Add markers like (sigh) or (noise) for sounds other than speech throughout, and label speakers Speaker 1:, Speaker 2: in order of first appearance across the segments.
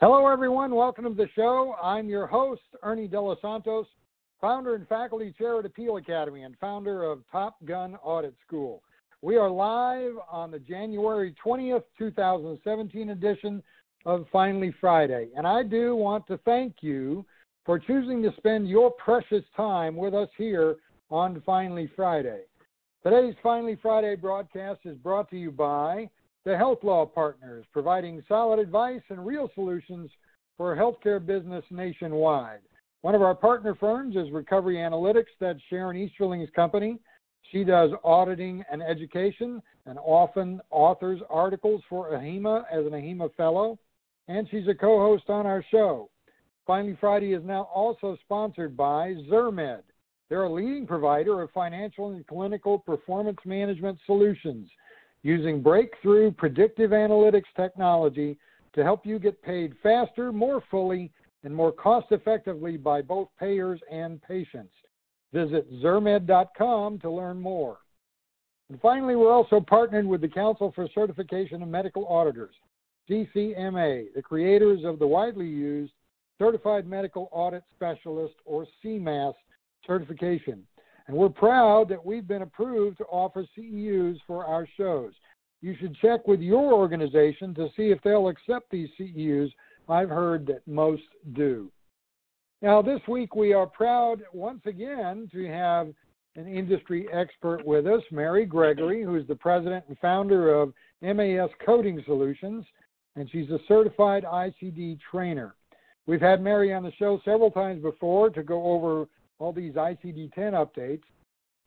Speaker 1: Hello, everyone. Welcome to the show. I'm your host, Ernie De Santos, founder and faculty chair at Appeal Academy and founder of Top Gun Audit School. We are live on the January 20th, 2017 edition of Finally Friday. And I do want to thank you for choosing to spend your precious time with us here on Finally Friday. Today's Finally Friday broadcast is brought to you by the Health Law Partners, providing solid advice and real solutions for healthcare business nationwide. One of our partner firms is Recovery Analytics. That's Sharon Easterling's company. She does auditing and education and often authors articles for AHIMA as an AHIMA Fellow, and she's a co host on our show. Finally Friday is now also sponsored by Zirmed. They're a leading provider of financial and clinical performance management solutions using breakthrough predictive analytics technology to help you get paid faster, more fully, and more cost effectively by both payers and patients. Visit Zirmed.com to learn more. And finally, we're also partnered with the Council for Certification of Medical Auditors, CCMA, the creators of the widely used Certified Medical Audit Specialist, or CMAS, certification and we're proud that we've been approved to offer CEUs for our shows. You should check with your organization to see if they'll accept these CEUs. I've heard that most do. Now, this week we are proud once again to have an industry expert with us, Mary Gregory, who is the president and founder of MAS Coding Solutions, and she's a certified ICD trainer. We've had Mary on the show several times before to go over all these ICD 10 updates.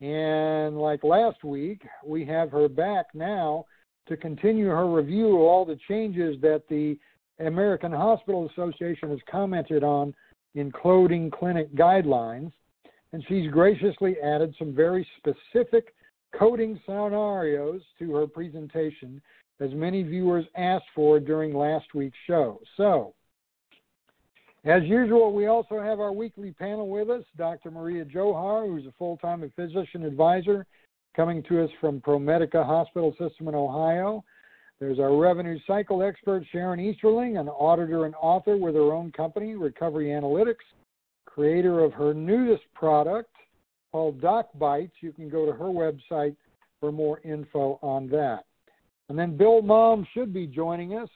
Speaker 1: And like last week, we have her back now to continue her review of all the changes that the American Hospital Association has commented on in coding clinic guidelines. And she's graciously added some very specific coding scenarios to her presentation, as many viewers asked for during last week's show. So, as usual, we also have our weekly panel with us, Dr. Maria Johar, who's a full time physician advisor coming to us from ProMedica Hospital System in Ohio. There's our revenue cycle expert, Sharon Easterling, an auditor and author with her own company, Recovery Analytics, creator of her newest product called DocBites. You can go to her website for more info on that. And then Bill Malm should be joining us.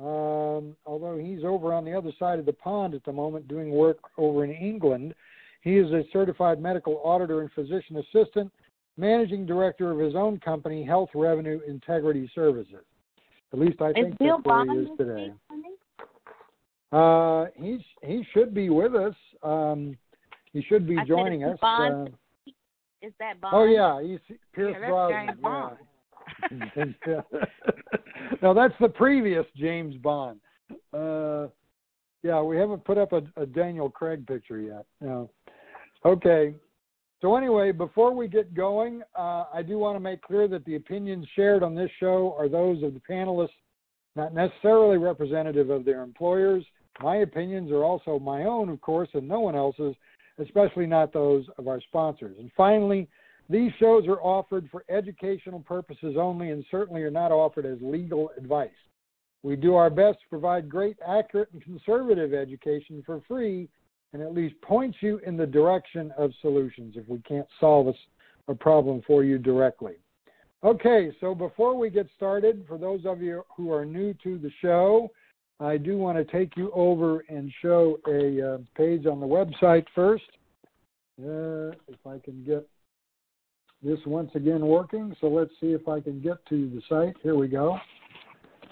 Speaker 1: Um, although he's over on the other side of the pond at the moment doing work over in England, he is a certified medical auditor and physician assistant, managing director of his own company, Health Revenue Integrity Services. At least I
Speaker 2: is
Speaker 1: think
Speaker 2: Bill
Speaker 1: that's where he is today. Uh, he's he should be with us. Um, he should be
Speaker 2: I
Speaker 1: joining us.
Speaker 2: Bond,
Speaker 1: uh,
Speaker 2: is that Bond?
Speaker 1: oh yeah, he's Pierce
Speaker 2: yeah,
Speaker 1: Brosnan.
Speaker 2: Bond. (laughs)
Speaker 1: no, that's the previous James Bond. Uh, yeah, we haven't put up a, a Daniel Craig picture yet. No. Okay. So anyway, before we get going, uh, I do want to make clear that the opinions shared on this show are those of the panelists, not necessarily representative of their employers. My opinions are also my own, of course, and no one else's, especially not those of our sponsors. And finally, these shows are offered for educational purposes only and certainly are not offered as legal advice. We do our best to provide great, accurate, and conservative education for free and at least point you in the direction of solutions if we can't solve a, a problem for you directly. Okay, so before we get started, for those of you who are new to the show, I do want to take you over and show a uh, page on the website first. Uh, if I can get this once again working. So let's see if I can get to the site. Here we go.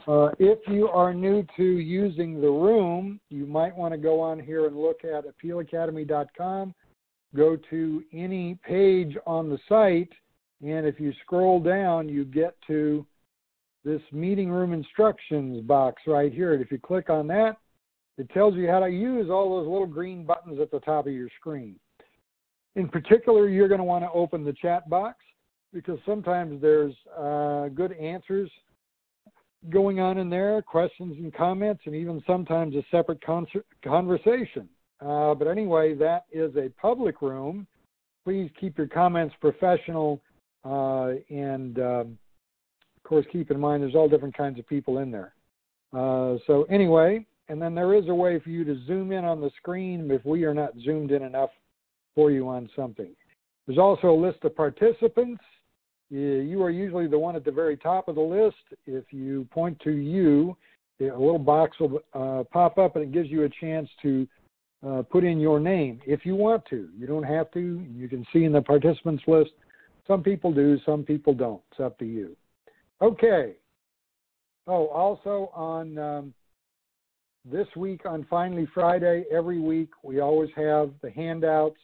Speaker 1: Uh, if you are new to using the room, you might want to go on here and look at appealacademy.com. Go to any page on the site, and if you scroll down, you get to this meeting room instructions box right here. And if you click on that, it tells you how to use all those little green buttons at the top of your screen. In particular, you're going to want to open the chat box because sometimes there's uh, good answers going on in there, questions and comments, and even sometimes a separate con- conversation. Uh, but anyway, that is a public room. Please keep your comments professional uh, and, um, of course, keep in mind there's all different kinds of people in there. Uh, so, anyway, and then there is a way for you to zoom in on the screen if we are not zoomed in enough for you on something. There's also a list of participants. You are usually the one at the very top of the list. If you point to you, a little box will uh, pop up and it gives you a chance to uh, put in your name if you want to. You don't have to. You can see in the participants list. Some people do, some people don't. It's up to you. Okay. Oh, also on um, this week on Finally Friday, every week we always have the handouts.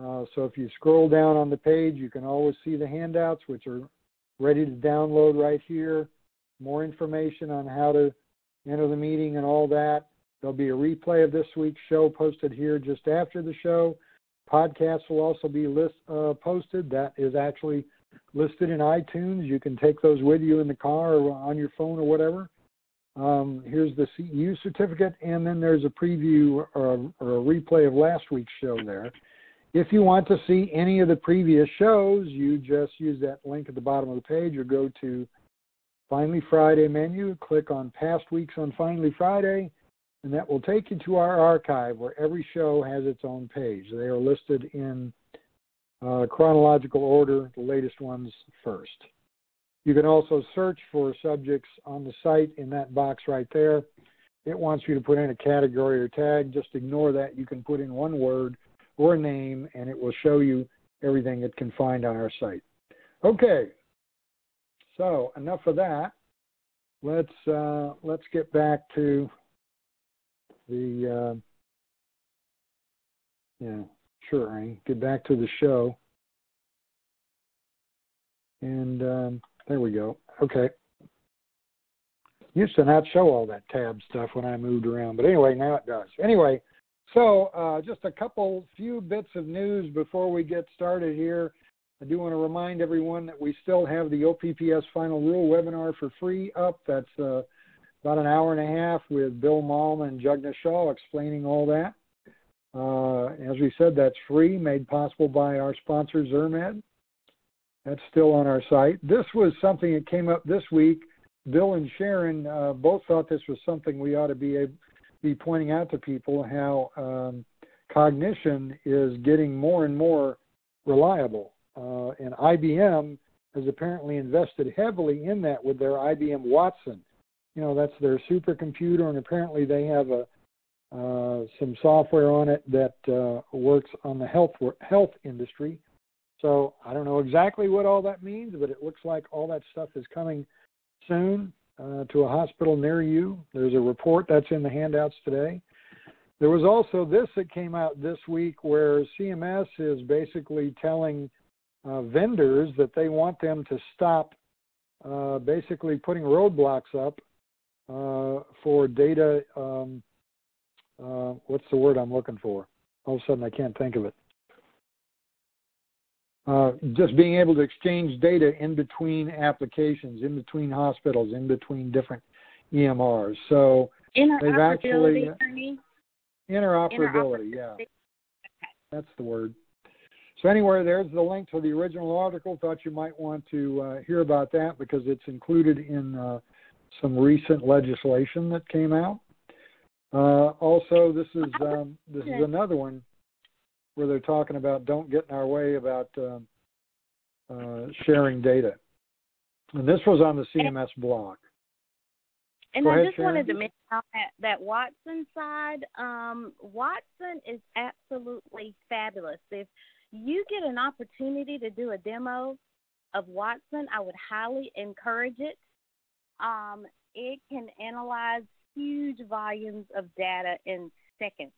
Speaker 1: Uh, so if you scroll down on the page, you can always see the handouts, which are ready to download right here. More information on how to enter the meeting and all that. There'll be a replay of this week's show posted here just after the show. Podcasts will also be list, uh, posted. That is actually listed in iTunes. You can take those with you in the car or on your phone or whatever. Um, here's the CEU certificate, and then there's a preview or, or a replay of last week's show there. If you want to see any of the previous shows, you just use that link at the bottom of the page or go to Finally Friday menu, click on past weeks on Finally Friday, and that will take you to our archive where every show has its own page. They are listed in uh, chronological order, the latest ones first. You can also search for subjects on the site in that box right there. It wants you to put in a category or tag. Just ignore that. You can put in one word or name, and it will show you everything it can find on our site. Okay, so enough of that. Let's uh, let's get back to the uh, yeah sure Ernie. Get back to the show, and um, there we go. Okay. Used to not show all that tab stuff when I moved around, but anyway, now it does. Anyway, so uh, just a couple few bits of news before we get started here. I do want to remind everyone that we still have the OPPS Final Rule webinar for free up. That's uh, about an hour and a half with Bill Malm and Jugna Shah explaining all that. Uh, as we said, that's free, made possible by our sponsor, Zirmed. That's still on our site. This was something that came up this week. Bill and Sharon uh, both thought this was something we ought to be be pointing out to people how um, cognition is getting more and more reliable. Uh, and IBM has apparently invested heavily in that with their IBM Watson you know that's their supercomputer, and apparently they have a uh, some software on it that uh, works on the health health industry. So I don't know exactly what all that means, but it looks like all that stuff is coming soon uh, to a hospital near you. There's a report that's in the handouts today. There was also this that came out this week where CMS is basically telling uh, vendors that they want them to stop uh, basically putting roadblocks up uh, for data. Um, uh, what's the word I'm looking for? All of a sudden, I can't think of it. Uh, just being able to exchange data in between applications, in between hospitals, in between different EMRs. So they've actually interoperability. interoperability, yeah, that's the word. So anyway, there's the link to the original article. Thought you might want to uh, hear about that because it's included in uh, some recent legislation that came out. Uh, also, this is um, this is another one where they're talking about don't get in our way about um, uh, sharing data. And this was on the CMS blog.
Speaker 2: And Go I ahead, just Sharon. wanted to mention that, that Watson side, um, Watson is absolutely fabulous. If you get an opportunity to do a demo of Watson, I would highly encourage it. Um, it can analyze huge volumes of data in seconds,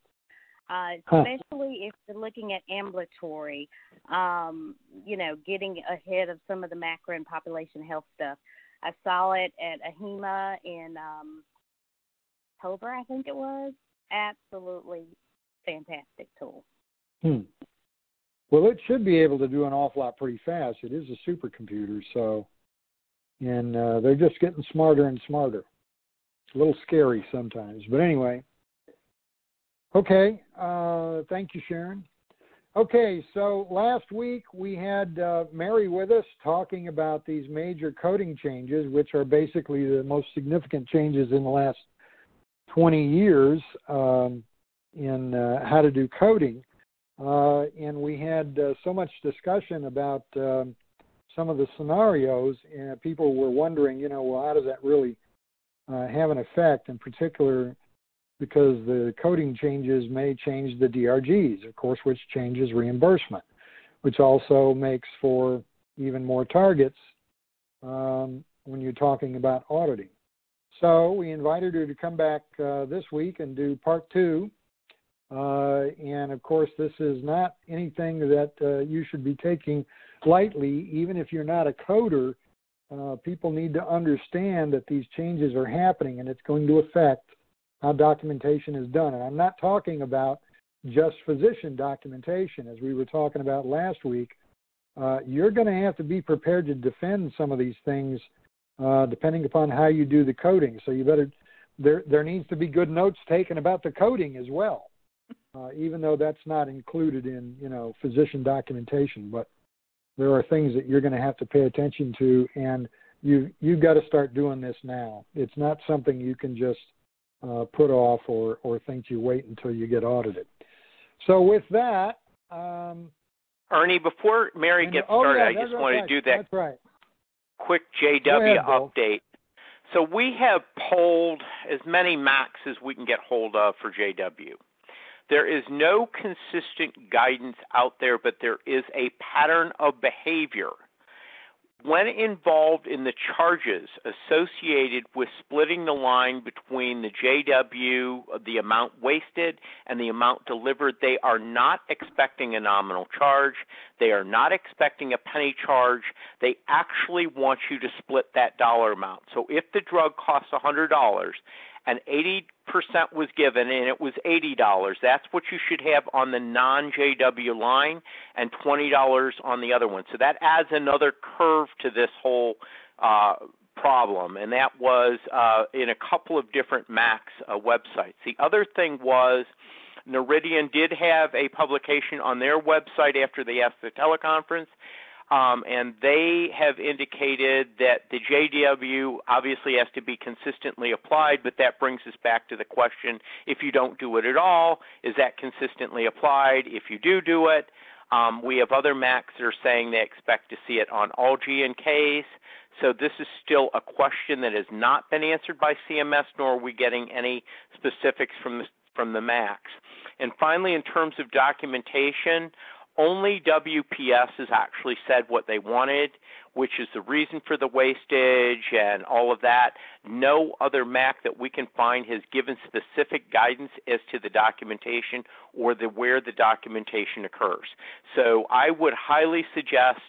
Speaker 2: uh, especially huh. if you're looking at ambulatory, um, you know, getting ahead of some of the macro and population health stuff. I saw it at AHIMA in um, October, I think it was. Absolutely fantastic tool.
Speaker 1: Hmm. Well, it should be able to do an awful lot pretty fast. It is a supercomputer, so and uh, they're just getting smarter and smarter. It's a little scary sometimes, but anyway. Okay, uh, thank you, Sharon. Okay, so last week we had uh, Mary with us talking about these major coding changes, which are basically the most significant changes in the last 20 years um, in uh, how to do coding, uh, and we had uh, so much discussion about um, some of the scenarios, and people were wondering, you know, well, how does that really uh, have an effect, in particular because the coding changes may change the DRGs, of course, which changes reimbursement, which also makes for even more targets um, when you're talking about auditing. So we invited her to come back uh, this week and do part two. Uh, and of course, this is not anything that uh, you should be taking lightly, even if you're not a coder. Uh, people need to understand that these changes are happening and it's going to affect how documentation is done. And I'm not talking about just physician documentation, as we were talking about last week. Uh, you're going to have to be prepared to defend some of these things uh, depending upon how you do the coding. So you better there there needs to be good notes taken about the coding as well, uh, even though that's not included in you know physician documentation. But there are things that you're going to have to pay attention to, and you you've got to start doing this now. It's not something you can just uh, put off or or think you wait until you get audited. So with that. Um,
Speaker 3: Ernie, before Mary gets
Speaker 1: oh,
Speaker 3: started,
Speaker 1: yeah,
Speaker 3: I just
Speaker 1: right,
Speaker 3: want
Speaker 1: to
Speaker 3: do that
Speaker 1: right.
Speaker 3: quick JW
Speaker 1: ahead,
Speaker 3: update. So we have polled as many MACs as we can get hold of for JW. There is no consistent guidance out there, but there is a pattern of behavior when involved in the charges associated with splitting the line between the JW, the amount wasted, and the amount delivered, they are not expecting a nominal charge. They are not expecting a penny charge. They actually want you to split that dollar amount. So if the drug costs $100 and 80% was given and it was $80. That's what you should have on the non JW line and $20 on the other one. So that adds another curve to this whole uh, problem, and that was uh, in a couple of different MACs uh, websites. The other thing was Noridian did have a publication on their website after they asked the teleconference um, and they have indicated that the JDW obviously has to be consistently applied, but that brings us back to the question if you don't do it at all, is that consistently applied? If you do do it, um, we have other MACs that are saying they expect to see it on all G&Ks. So this is still a question that has not been answered by CMS, nor are we getting any specifics from the, from the MACs. And finally, in terms of documentation, only WPS has actually said what they wanted, which is the reason for the wastage and all of that. No other MAC that we can find has given specific guidance as to the documentation or the where the documentation occurs. So I would highly suggest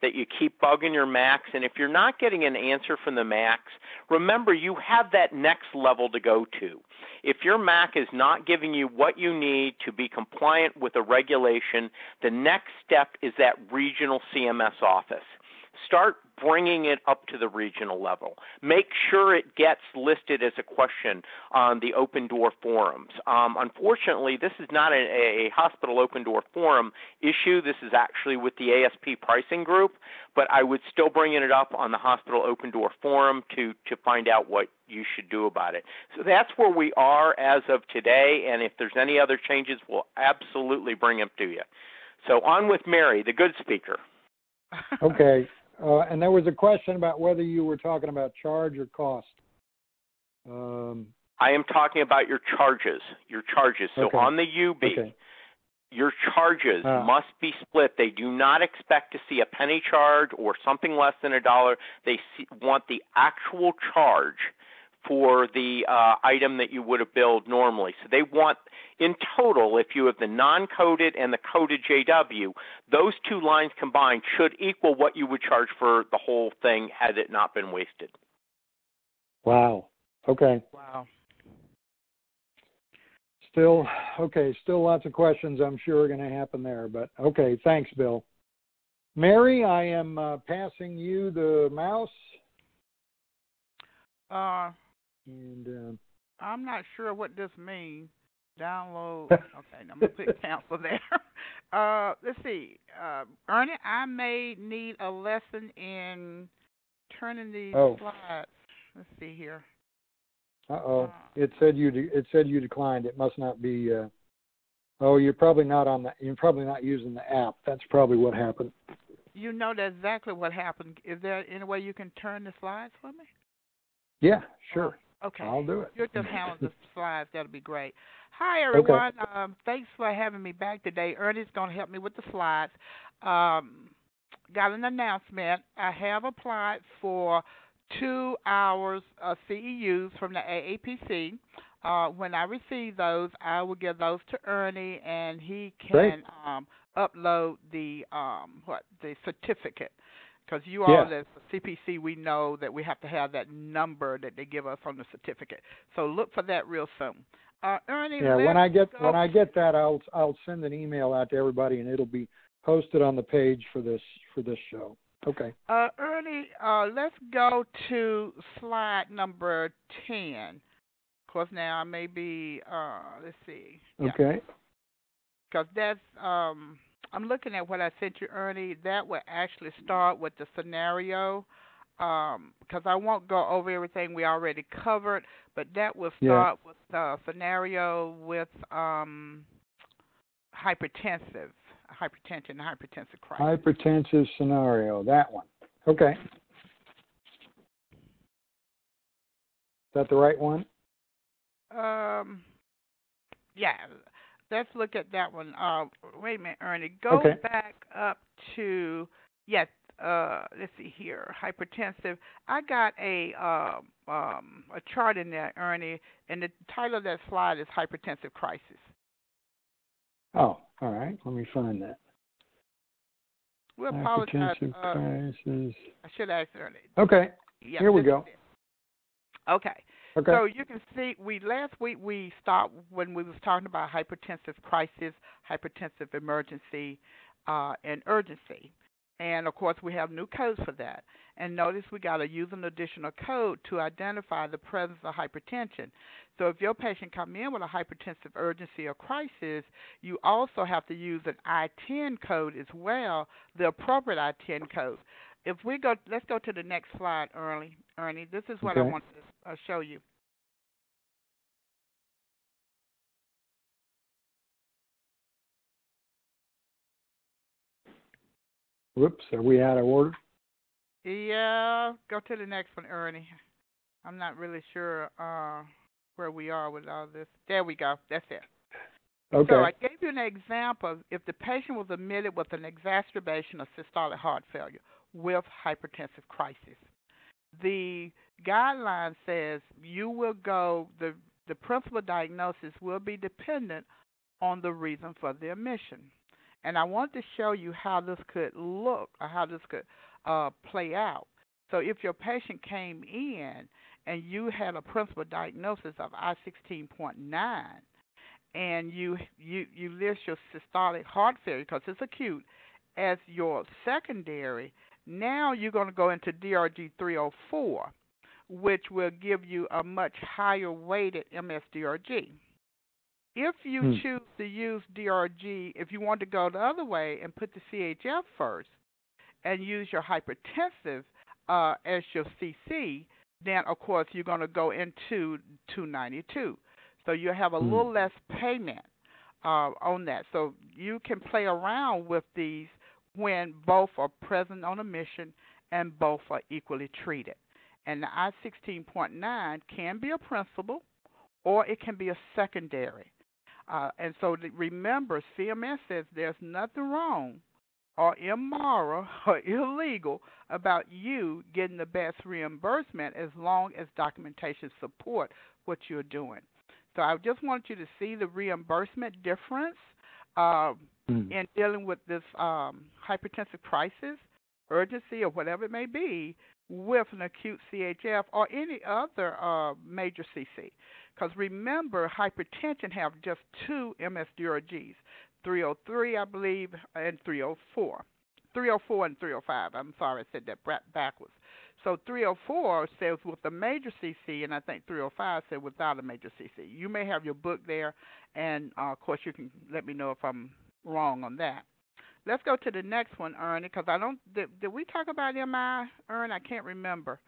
Speaker 3: that you keep bugging your MACs and if you're not getting an answer from the MACs, remember you have that next level to go to. If your MAC is not giving you what you need to be compliant with a regulation, the next step is that regional CMS office. Start bringing it up to the regional level. Make sure it gets listed as a question on the open door forums. Um, unfortunately, this is not a, a, hospital open door forum issue. This is actually with the ASP pricing group, but I would still bring it up on the hospital open door forum to, to find out what you should do about it. So that's where we are as of today, and if there's any other changes, we'll absolutely bring them to you. So on with Mary, the good speaker.
Speaker 1: okay. (laughs) Uh, and there was a question about whether you were talking about charge or cost. Um,
Speaker 3: I am talking about your charges. Your charges. So
Speaker 1: okay.
Speaker 3: on the UB,
Speaker 1: okay.
Speaker 3: your charges
Speaker 1: uh,
Speaker 3: must be split. They do not expect to see a penny charge or something less than a dollar. They see, want the actual charge for the uh, item that you would have billed normally. So they want, in total, if you have the non coded and the coded JW, those two lines combined should equal what you would charge for the whole thing had it not been wasted.
Speaker 1: Wow. Okay.
Speaker 4: Wow.
Speaker 1: Still, okay, still lots of questions I'm sure are going to happen there, but okay, thanks, Bill. Mary, I am uh, passing you the mouse.
Speaker 4: Uh,
Speaker 1: and uh,
Speaker 4: I'm not sure what this means. Download. (laughs) okay, I'm gonna put cancel there. (laughs) Uh, let's see. Uh, Ernie, I may need a lesson in turning these
Speaker 1: oh.
Speaker 4: slides. Let's see here.
Speaker 1: Uh-oh. Uh, it said you de- it said you declined. It must not be uh Oh, you're probably not on the you're probably not using the app. That's probably what happened.
Speaker 4: You know that's exactly what happened. Is there any way you can turn the slides for me?
Speaker 1: Yeah, sure.
Speaker 4: Okay.
Speaker 1: I'll do it.
Speaker 4: You're just handling the (laughs) slides. That'll be great. Hi everyone.
Speaker 1: Okay.
Speaker 4: Um, thanks for having me back today. Ernie's going to help me with the slides. Um, got an announcement. I have applied for two hours of CEUs from the AAPC. Uh, when I receive those, I will give those to Ernie, and he can um, upload the um, what the certificate. Because you all,
Speaker 1: yeah.
Speaker 4: as CPC, we know that we have to have that number that they give us on the certificate. So look for that real soon. Uh, Ernie,
Speaker 1: yeah, when I get
Speaker 4: go.
Speaker 1: when I get that, I'll I'll send an email out to everybody, and it'll be posted on the page for this for this show. Okay.
Speaker 4: Uh, Ernie, uh, let's go to slide number ten. Of course, now I may be. Uh, let's see.
Speaker 1: Okay.
Speaker 4: Because that's. Um, I'm looking at what I sent you, Ernie. That would actually start with the scenario. Um, because I won't go over everything we already covered, but that will start
Speaker 1: yeah.
Speaker 4: with the scenario with um, hypertensive hypertension, hypertensive crisis.
Speaker 1: Hypertensive scenario, that one. Okay. Is that the right one?
Speaker 4: Um, yeah. Let's look at that one. Uh, wait a minute, Ernie. Go
Speaker 1: okay.
Speaker 4: back up to yes. Uh, let's see here. Hypertensive. I got a uh, um, a chart in there, Ernie, and the title of that slide is hypertensive crisis.
Speaker 1: Oh, all right. Let me find that.
Speaker 4: We apologize.
Speaker 1: Hypertensive
Speaker 4: uh,
Speaker 1: crisis.
Speaker 4: I should ask earlier.
Speaker 1: Okay.
Speaker 4: Yeah,
Speaker 1: Here we go.
Speaker 4: Okay.
Speaker 1: Okay.
Speaker 4: So you can see, we last week we stopped when we was talking about hypertensive crisis, hypertensive emergency, uh, and urgency. And of course, we have new codes for that. And notice we got to use an additional code to identify the presence of hypertension. So if your patient come in with a hypertensive urgency or crisis, you also have to use an I-10 code as well, the appropriate I-10 code. If we go, let's go to the next slide, Ernie. Ernie, this is what
Speaker 1: okay.
Speaker 4: I want to uh, show you.
Speaker 1: Whoops, are we out of order?
Speaker 4: Yeah, go to the next one, Ernie. I'm not really sure uh, where we are with all this. There we go. That's it.
Speaker 1: Okay.
Speaker 4: So I gave you an example. If the patient was admitted with an exacerbation of systolic heart failure with hypertensive crisis, the guideline says you will go the the principal diagnosis will be dependent on the reason for the admission. And I want to show you how this could look or how this could uh, play out. So if your patient came in and you had a principal diagnosis of I-16.9 and you you you list your systolic heart failure because it's acute as your secondary, now you're going to go into DRG 304, which will give you a much higher weighted MSDRG. If you
Speaker 1: hmm.
Speaker 4: choose to use DRG, if you want to go the other way and put the CHF first and use your hypertensive uh, as your CC, then of course you're going to go into 292. So you have a
Speaker 1: hmm.
Speaker 4: little less payment uh, on that. So you can play around with these when both are present on admission and both are equally treated. And the I 16.9 can be a principal or it can be a secondary. Uh, and so remember, CMS says there's nothing wrong or immoral (laughs) or illegal about you getting the best reimbursement as long as documentation support what you're doing. So I just want you to see the reimbursement difference uh,
Speaker 1: mm.
Speaker 4: in dealing with this um, hypertensive crisis, urgency, or whatever it may be, with an acute CHF or any other uh, major CC. Because remember, hypertension have just two MSDRGs, 303, I believe, and 304. 304 and 305. I'm sorry, I said that backwards. So 304 says with a major CC, and I think 305 said without a major CC. You may have your book there, and uh, of course you can let me know if I'm wrong on that. Let's go to the next one, Ernie, because I don't. Did, did we talk about MI, Ern? I can't remember.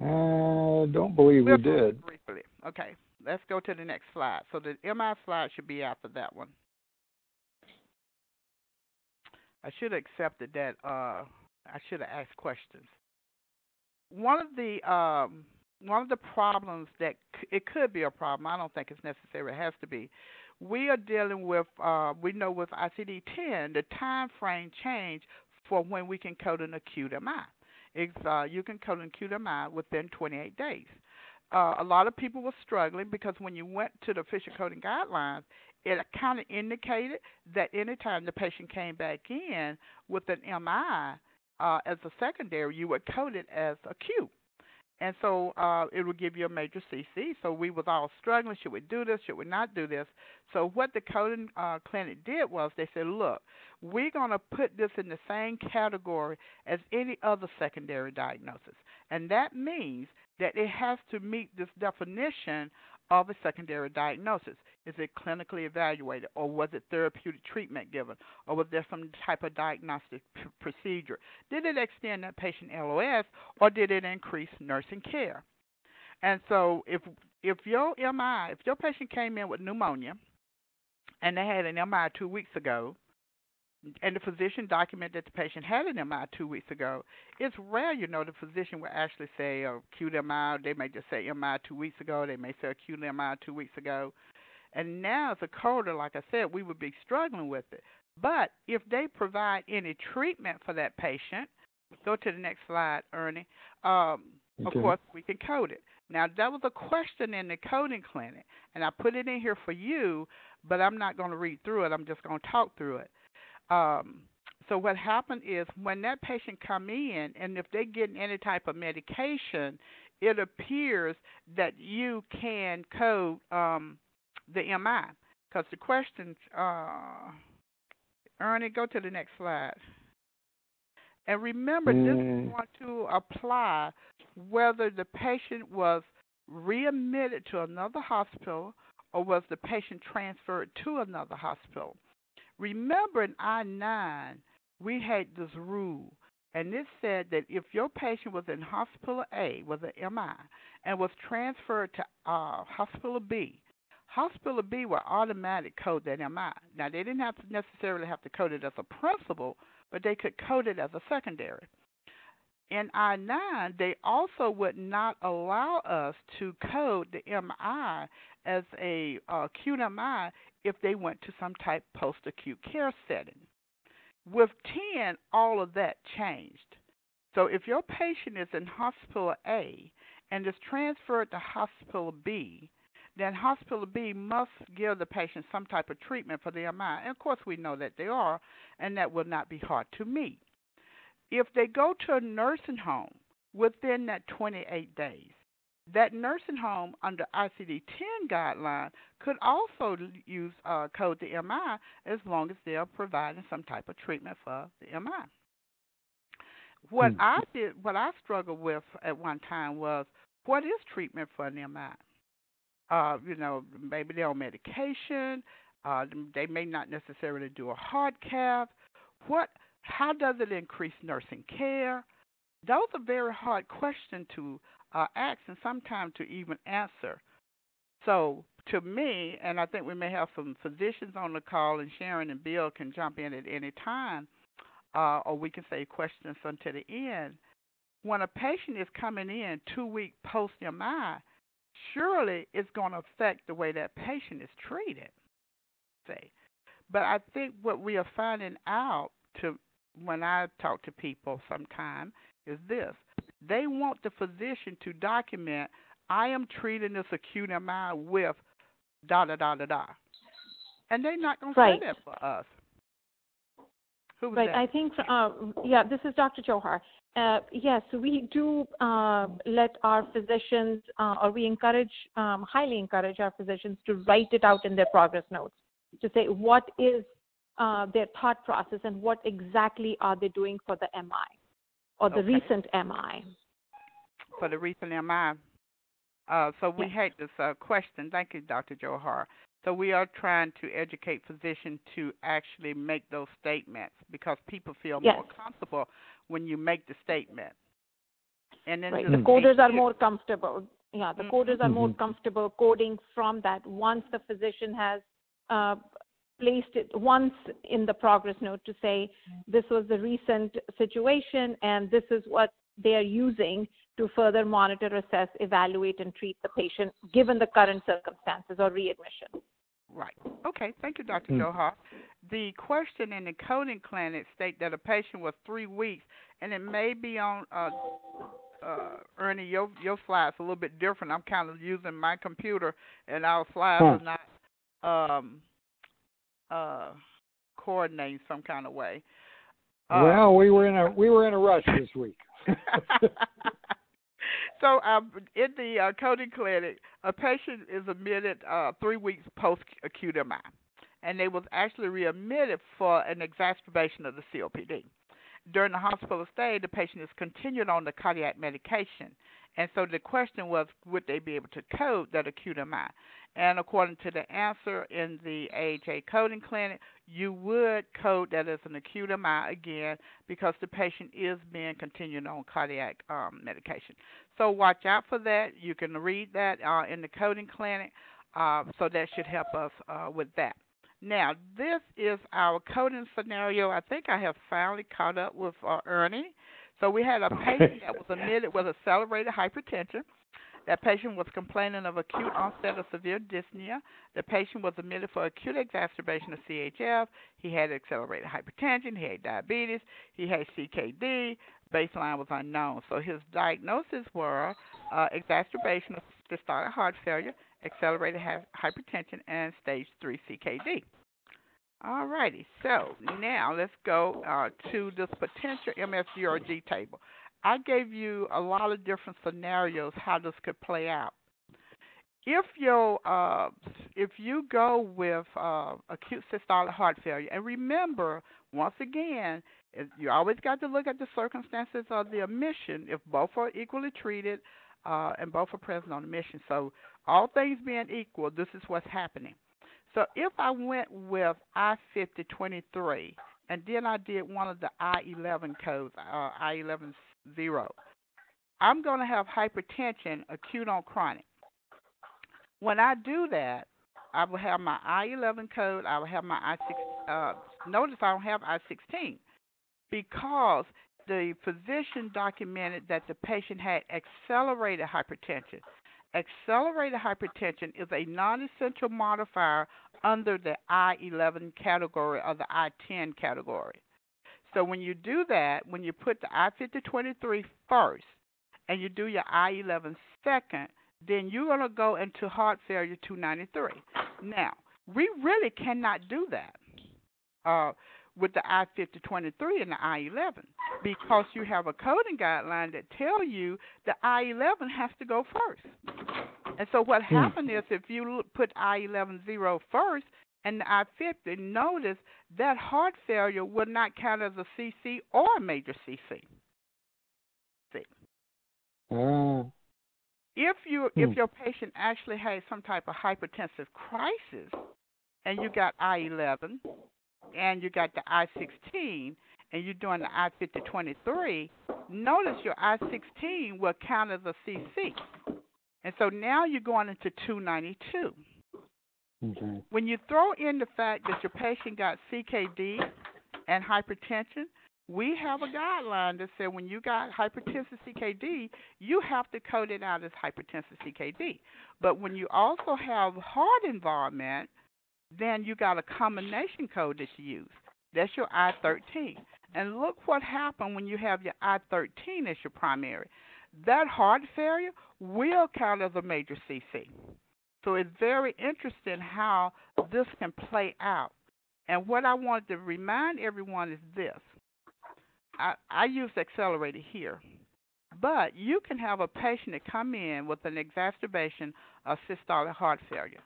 Speaker 1: Uh, don't believe we did.
Speaker 4: Briefly. Okay, let's go to the next slide. So the MI slide should be after that one. I should have accepted that. Uh, I should have asked questions. One of the um, one of the problems that c- it could be a problem. I don't think it's necessary. It has to be. We are dealing with. Uh, we know with ICD-10, the time frame change for when we can code an acute MI. It's, uh, you can code an acute MI within 28 days. Uh, a lot of people were struggling because when you went to the official coding guidelines, it kind of indicated that anytime the patient came back in with an MI uh, as a secondary, you would code it as acute and so uh, it will give you a major CC. So we was all struggling: should we do this? Should we not do this? So what the coding uh, clinic did was they said, look, we're going to put this in the same category as any other secondary diagnosis, and that means that it has to meet this definition of a secondary diagnosis. Is it clinically evaluated, or was it therapeutic treatment given, or was there some type of diagnostic p- procedure? Did it extend that patient LOS, or did it increase nursing care? And so, if if your MI, if your patient came in with pneumonia, and they had an MI two weeks ago, and the physician documented that the patient had an MI two weeks ago, it's rare, you know, the physician will actually say oh, acute MI. They may just say MI two weeks ago. They may say acute MI two weeks ago. And now, as a coder, like I said, we would be struggling with it. But if they provide any treatment for that patient, go to the next slide, Ernie. Um,
Speaker 1: okay.
Speaker 4: Of course, we can code it. Now, that was a question in the coding clinic, and I put it in here for you, but I'm not going to read through it. I'm just going to talk through it. Um, so what happened is when that patient come in, and if they get any type of medication, it appears that you can code um, the MI. Because the questions, uh, Ernie, go to the next slide. And remember, mm. this is going to apply whether the patient was readmitted to another hospital or was the patient transferred to another hospital. Remember in I 9, we had this rule, and it said that if your patient was in hospital A, with an MI, and was transferred to uh, hospital B, hospital B will automatic code that MI. Now, they didn't have to necessarily have to code it as a principal, but they could code it as a secondary. In I 9, they also would not allow us to code the MI as a uh, acute MI if they went to some type post acute care setting. With 10, all of that changed. So if your patient is in hospital A and is transferred to hospital B, then hospital B must give the patient some type of treatment for the MI. And of course, we know that they are, and that will not be hard to meet. If they go to a nursing home within that 28 days, that nursing home under ICD 10 guideline could also use uh, code the MI as long as they are providing some type of treatment for the MI. What mm. I did, what I struggled with at one time was what is treatment for an MI? Uh, you know, maybe they're on medication. Uh, they may not necessarily do a heart cath. What? How does it increase nursing care? Those are very hard questions to uh, ask and sometimes to even answer. So, to me, and I think we may have some physicians on the call, and Sharon and Bill can jump in at any time, uh, or we can say questions until the end. When a patient is coming in two week post MI, surely it's going to affect the way that patient is treated. Say, but I think what we are finding out to when I talk to people sometime is this: they want the physician to document, I am treating this acute MI with da da da da da, and they're not going
Speaker 5: right.
Speaker 4: to say that for us. Who was
Speaker 5: right.
Speaker 4: That?
Speaker 5: I think, uh, yeah, this is Dr. Johar. Uh, yes, we do uh, let our physicians, uh, or we encourage, um, highly encourage our physicians to write it out in their progress notes to say what is uh, their thought process and what exactly are they doing for the MI or the
Speaker 4: okay.
Speaker 5: recent MI.
Speaker 4: For the recent MI. Uh, so we yes. had this uh, question. Thank you, Dr. Johar. So we are trying to educate physicians to actually make those statements because people feel
Speaker 5: yes.
Speaker 4: more comfortable when you make the statement. And then
Speaker 5: right. the coders are more comfortable. Yeah, the mm-hmm. coders are more mm-hmm. comfortable coding from that once the physician has uh, placed it once in the progress note to say this was the recent situation and this is what they are using to further monitor, assess, evaluate, and treat the patient given the current circumstances or readmission.
Speaker 4: Right. Okay. Thank you, Dr. Mm. Johar. The question in the coding clinic state that a patient was three weeks, and it may be on uh, uh, Ernie, your your slides a little bit different. I'm kind of using my computer, and our slides huh. are not um, uh, coordinating some kind of way.
Speaker 1: Uh, well, we were in a we were in a rush this week. (laughs) (laughs)
Speaker 4: so, um, in the uh, coding clinic, a patient is admitted uh, three weeks post acute MI, and they was actually readmitted for an exacerbation of the COPD. During the hospital stay, the patient is continued on the cardiac medication, and so the question was, would they be able to code that acute MI? And according to the answer in the AHA coding clinic, you would code that as an acute MI again because the patient is being continued on cardiac um, medication. So watch out for that. You can read that uh, in the coding clinic, uh, so that should help us uh, with that. Now, this is our coding scenario. I think I have finally caught up with uh, Ernie. So we had a patient that was admitted with accelerated hypertension. That patient was complaining of acute onset of severe dyspnea. The patient was admitted for acute exacerbation of CHF. He had accelerated hypertension. He had diabetes. He had CKD. Baseline was unknown. So his diagnoses were uh, exacerbation of systolic heart failure, accelerated hypertension, and stage 3 CKD. All righty. So now let's go uh, to this potential MSDRG table. I gave you a lot of different scenarios how this could play out. If you uh, if you go with uh, acute systolic heart failure, and remember once again, you always got to look at the circumstances of the admission. If both are equally treated uh, and both are present on admission, so all things being equal, this is what's happening. So if I went with I fifty twenty three, and then I did one of the I eleven codes, uh, I eleven zero. I'm going to have hypertension acute on chronic. When I do that, I will have my I11 code. I will have my I6. Uh, notice I don't have I16 because the physician documented that the patient had accelerated hypertension. Accelerated hypertension is a non essential modifier under the I11 category or the I10 category. So when you do that, when you put the I-5023 first and you do your I-11 second, then you're going to go into heart failure 293. Now, we really cannot do that uh, with the I-5023 and the I-11 because you have a coding guideline that tell you the I-11 has to go first. And so what hmm. happened is if you put I-11 zero first, and the I-50, notice that heart failure would not count as a CC or a major CC. See.
Speaker 1: Oh.
Speaker 4: If you hmm. if your patient actually has some type of hypertensive crisis, and you got I-11, and you got the I-16, and you're doing the I-5023, notice your I-16 will count as a CC. And so now you're going into 292.
Speaker 1: Okay.
Speaker 4: When you throw in the fact that your patient got CKD and hypertension, we have a guideline that said when you got hypertensive CKD, you have to code it out as hypertensive CKD. But when you also have heart involvement, then you got a combination code that you use. That's your I 13. And look what happened when you have your I 13 as your primary. That heart failure will count as a major CC. So it's very interesting how this can play out. And what I wanted to remind everyone is this I, I use accelerated here, but you can have a patient that come in with an exacerbation of systolic heart failure,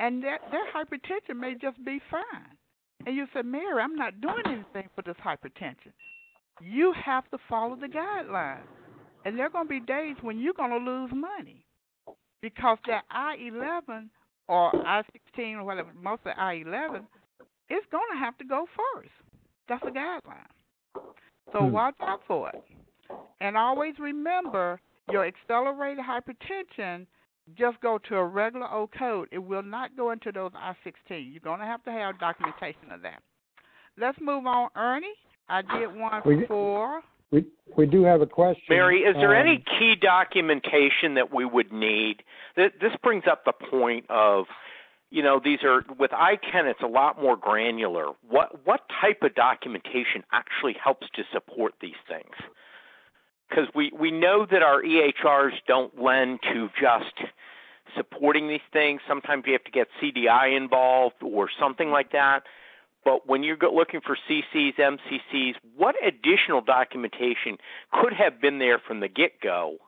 Speaker 4: and their, their hypertension may just be fine. And you say, Mary, I'm not doing anything for this hypertension. You have to follow the guidelines. And there are going to be days when you're going to lose money because that I eleven or I sixteen or whatever, most of I eleven, it's gonna have to go first. That's a guideline. So hmm. watch out for it. And always remember your accelerated hypertension just go to a regular old code. It will not go into those I-16. You're going to have to have documentation of that. Let's move on, Ernie. I did one we, for.
Speaker 1: We we do have a question.
Speaker 3: Mary, is there
Speaker 1: um,
Speaker 3: any key documentation that we would need? This brings up the point of, you know, these are with I-10. It's a lot more granular. What what type of documentation actually helps to support these things? Because we we know that our EHRs don't lend to just supporting these things. Sometimes you have to get CDI involved or something like that. But when you're looking for CCs, MCCs, what additional documentation could have been there from the get go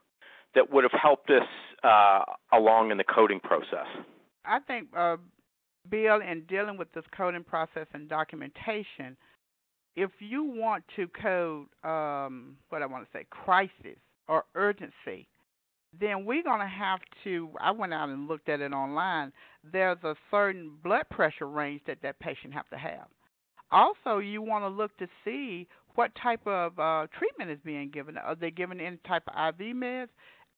Speaker 3: that would have helped us uh, along in the coding process?
Speaker 4: I think, uh, Bill, in dealing with this coding process and documentation, if you want to code um, what I want to say, crisis or urgency, then we're going to have to. I went out and looked at it online. There's a certain blood pressure range that that patient have to have. Also, you want to look to see what type of uh, treatment is being given. Are they given any type of IV meds?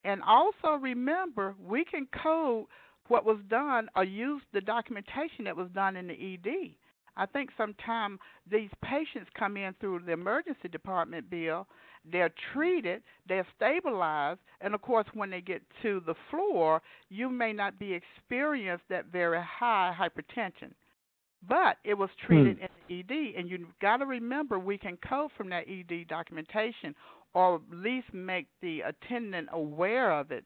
Speaker 4: And also remember, we can code what was done or use the documentation that was done in the ED. I think sometimes these patients come in through the emergency department, Bill, they're treated, they're stabilized, and of course, when they get to the floor, you may not be experienced that very high hypertension. But it was treated hmm. in the ED, and you've got to remember we can code from that ED documentation, or at least make the attendant aware of it,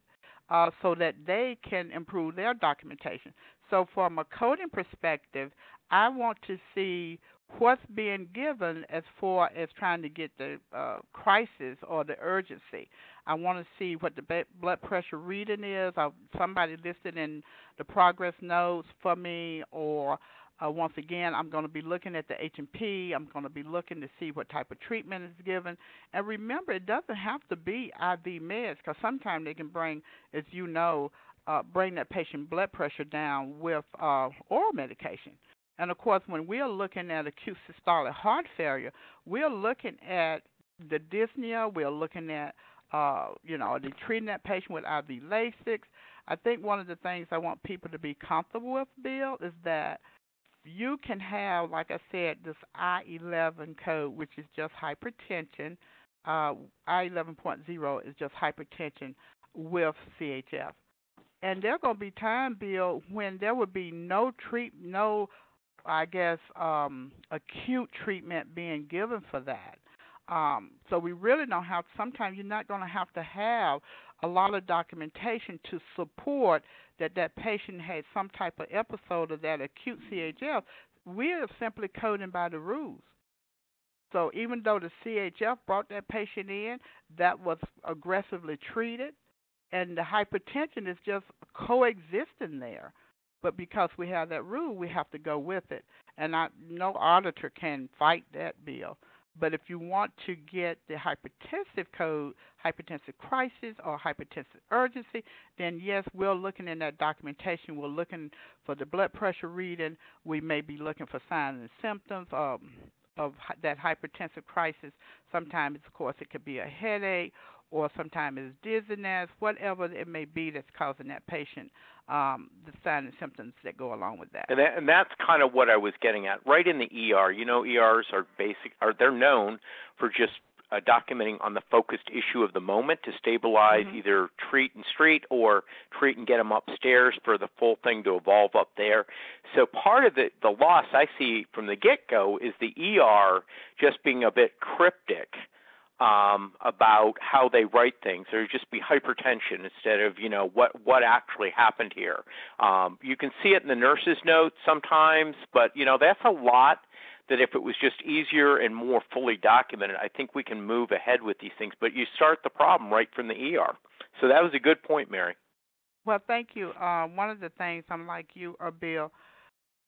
Speaker 4: uh, so that they can improve their documentation. So, from a coding perspective, I want to see what's being given as far as trying to get the uh, crisis or the urgency. I want to see what the blood pressure reading is. Uh, somebody listed in the progress notes for me, or uh, once again, I'm going to be looking at the H&P. I'm going to be looking to see what type of treatment is given. And remember, it doesn't have to be IV meds because sometimes they can bring, as you know, uh, bring that patient blood pressure down with uh, oral medication. And of course, when we're looking at acute systolic heart failure, we're looking at the dyspnea. We're looking at, uh, you know, treating that patient with IV Lasix? I think one of the things I want people to be comfortable with, Bill, is that you can have, like I said, this I11 code, which is just hypertension. Uh, I11.0 is just hypertension with CHF. And there are going to be time, Bill, when there would be no treat, no I guess, um, acute treatment being given for that. Um, so we really don't have. Sometimes you're not going to have to have a lot of documentation to support that that patient had some type of episode of that acute CHF. We're simply coding by the rules. So even though the CHF brought that patient in, that was aggressively treated, and the hypertension is just coexisting there. But because we have that rule, we have to go with it. And I, no auditor can fight that bill. But if you want to get the hypertensive code, hypertensive crisis or hypertensive urgency, then yes, we're looking in that documentation. We're looking for the blood pressure reading. We may be looking for signs and symptoms um, of that hypertensive crisis. Sometimes, of course, it could be a headache or sometimes it's dizziness, whatever it may be that's causing that patient um, the signs and symptoms that go along with that.
Speaker 3: And, that, and that's kind of what I was getting at. Right in the ER, you know, ERs are basic, are they're known for just uh, documenting on the focused issue of the moment to stabilize mm-hmm. either treat and street or treat and get them upstairs for the full thing to evolve up there. So part of the the loss I see from the get go is the ER just being a bit cryptic um, about how they write things. There would just be hypertension instead of you know what what actually happened here. Um, you can see it in the nurse's notes sometimes, but you know that's a lot. That if it was just easier and more fully documented, I think we can move ahead with these things. But you start the problem right from the ER. So that was a good point, Mary.
Speaker 4: Well, thank you. Uh, one of the things I'm like you, or Bill,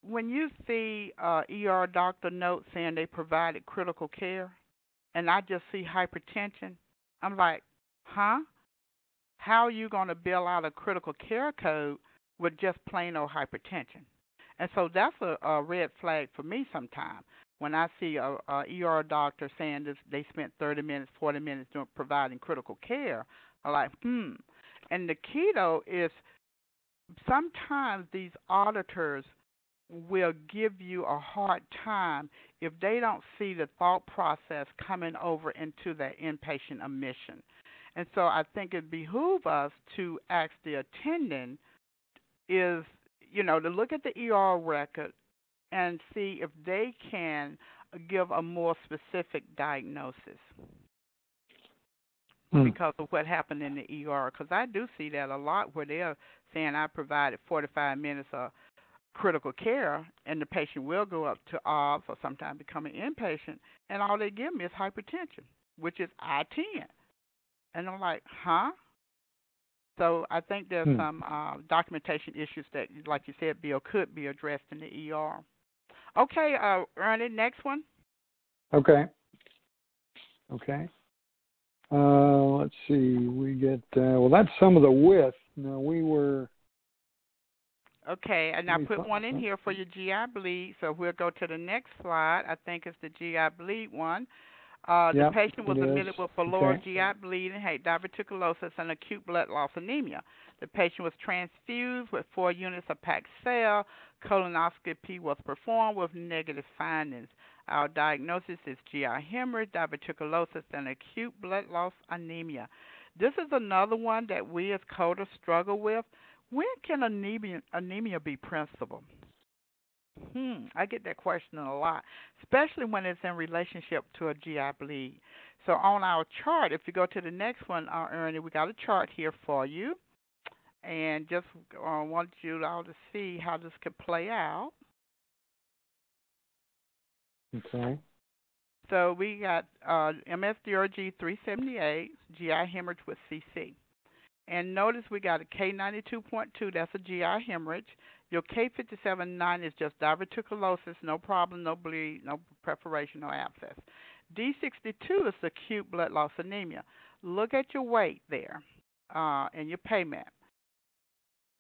Speaker 4: when you see uh, ER doctor notes saying they provided critical care, and I just see hypertension, I'm like, huh? How are you going to bill out a critical care code with just plain old hypertension? And so that's a, a red flag for me sometimes when I see a, a ER doctor saying this, they spent 30 minutes, 40 minutes doing providing critical care, I'm like, hmm. And the though is sometimes these auditors will give you a hard time if they don't see the thought process coming over into that inpatient admission. And so I think it behooves us to ask the attendant is, you know, to look at the ER record and see if they can give a more specific diagnosis hmm. because of what happened in the ER. Because I do see that a lot where they're saying I provided 45 minutes of critical care, and the patient will go up to OBS or sometimes become an inpatient, and all they give me is hypertension, which is I-10. And I'm like, huh? So I think there's hmm. some uh, documentation issues that, like you said, Bill, could be addressed in the ER. Okay, uh, Ernie, next one.
Speaker 1: Okay. Okay. Uh, let's see. We get uh, well. That's some of the width. Now we were.
Speaker 4: Okay, and I put one in here for your GI bleed. So we'll go to the next slide. I think it's the GI bleed one. Uh,
Speaker 1: yep,
Speaker 4: the patient was admitted with lower
Speaker 1: okay.
Speaker 4: GI bleeding, had diverticulosis, and acute blood loss anemia. The patient was transfused with four units of packed cells. Colonoscopy was performed with negative findings. Our diagnosis is GI hemorrhage, diverticulosis, and acute blood loss anemia. This is another one that we as coders struggle with. When can anemia, anemia be principal? Hmm, I get that question a lot, especially when it's in relationship to a GI bleed. So on our chart, if you go to the next one, uh, Ernie, we got a chart here for you, and just uh, want you all to see how this could play out.
Speaker 1: Okay.
Speaker 4: So we got uh, MSDRG 378, GI hemorrhage with CC. And notice we got a K92.2, that's a GI hemorrhage. Your K57.9 is just diverticulosis, no problem, no bleed, no perforation, no abscess. D62 is acute blood loss anemia. Look at your weight there uh, and your pay map.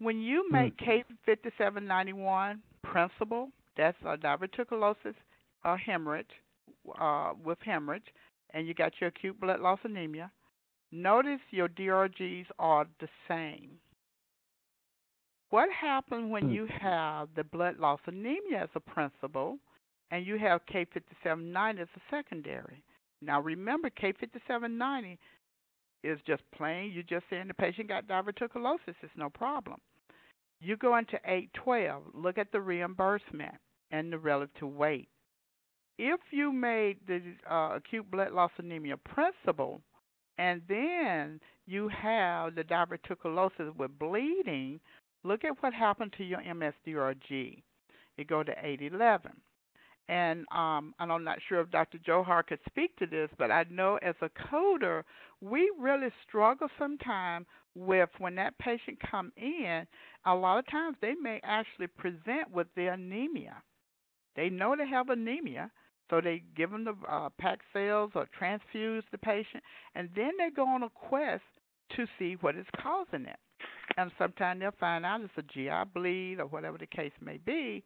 Speaker 4: When you hmm. make K5791 principal, that's a diverticulosis a hemorrhage uh, with hemorrhage, and you got your acute blood loss anemia. Notice your DRGs are the same. What happens when hmm. you have the blood loss anemia as a principal and you have K5790 as a secondary? Now remember, K5790 is just plain, you're just saying the patient got diverticulosis, it's no problem. You go into 812, look at the reimbursement and the relative weight. If you made the uh, acute blood loss anemia principal, and then you have the diverticulosis with bleeding, look at what happened to your MSDRG. It go to 811. And um, and I'm not sure if Dr. Johar could speak to this, but I know as a coder, we really struggle sometimes with when that patient come in. A lot of times they may actually present with the anemia. They know they have anemia, so they give them the uh, packed cells or transfuse the patient, and then they go on a quest to see what is causing it and sometimes they'll find out it's a GI bleed or whatever the case may be.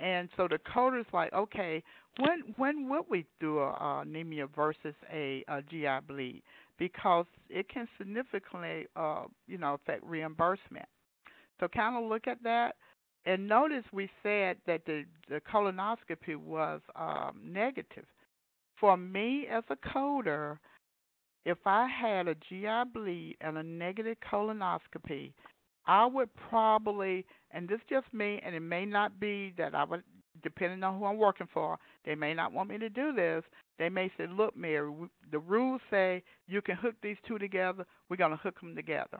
Speaker 4: And so the coder's like, okay, when when would we do a, a anemia versus a, a GI bleed? Because it can significantly, uh, you know, affect reimbursement. So kind of look at that. And notice we said that the, the colonoscopy was um, negative. For me as a coder, if I had a GI bleed and a negative colonoscopy, I would probably, and this just me, and it may not be that I would, depending on who I'm working for, they may not want me to do this. They may say, look, Mary, the rules say you can hook these two together. We're going to hook them together.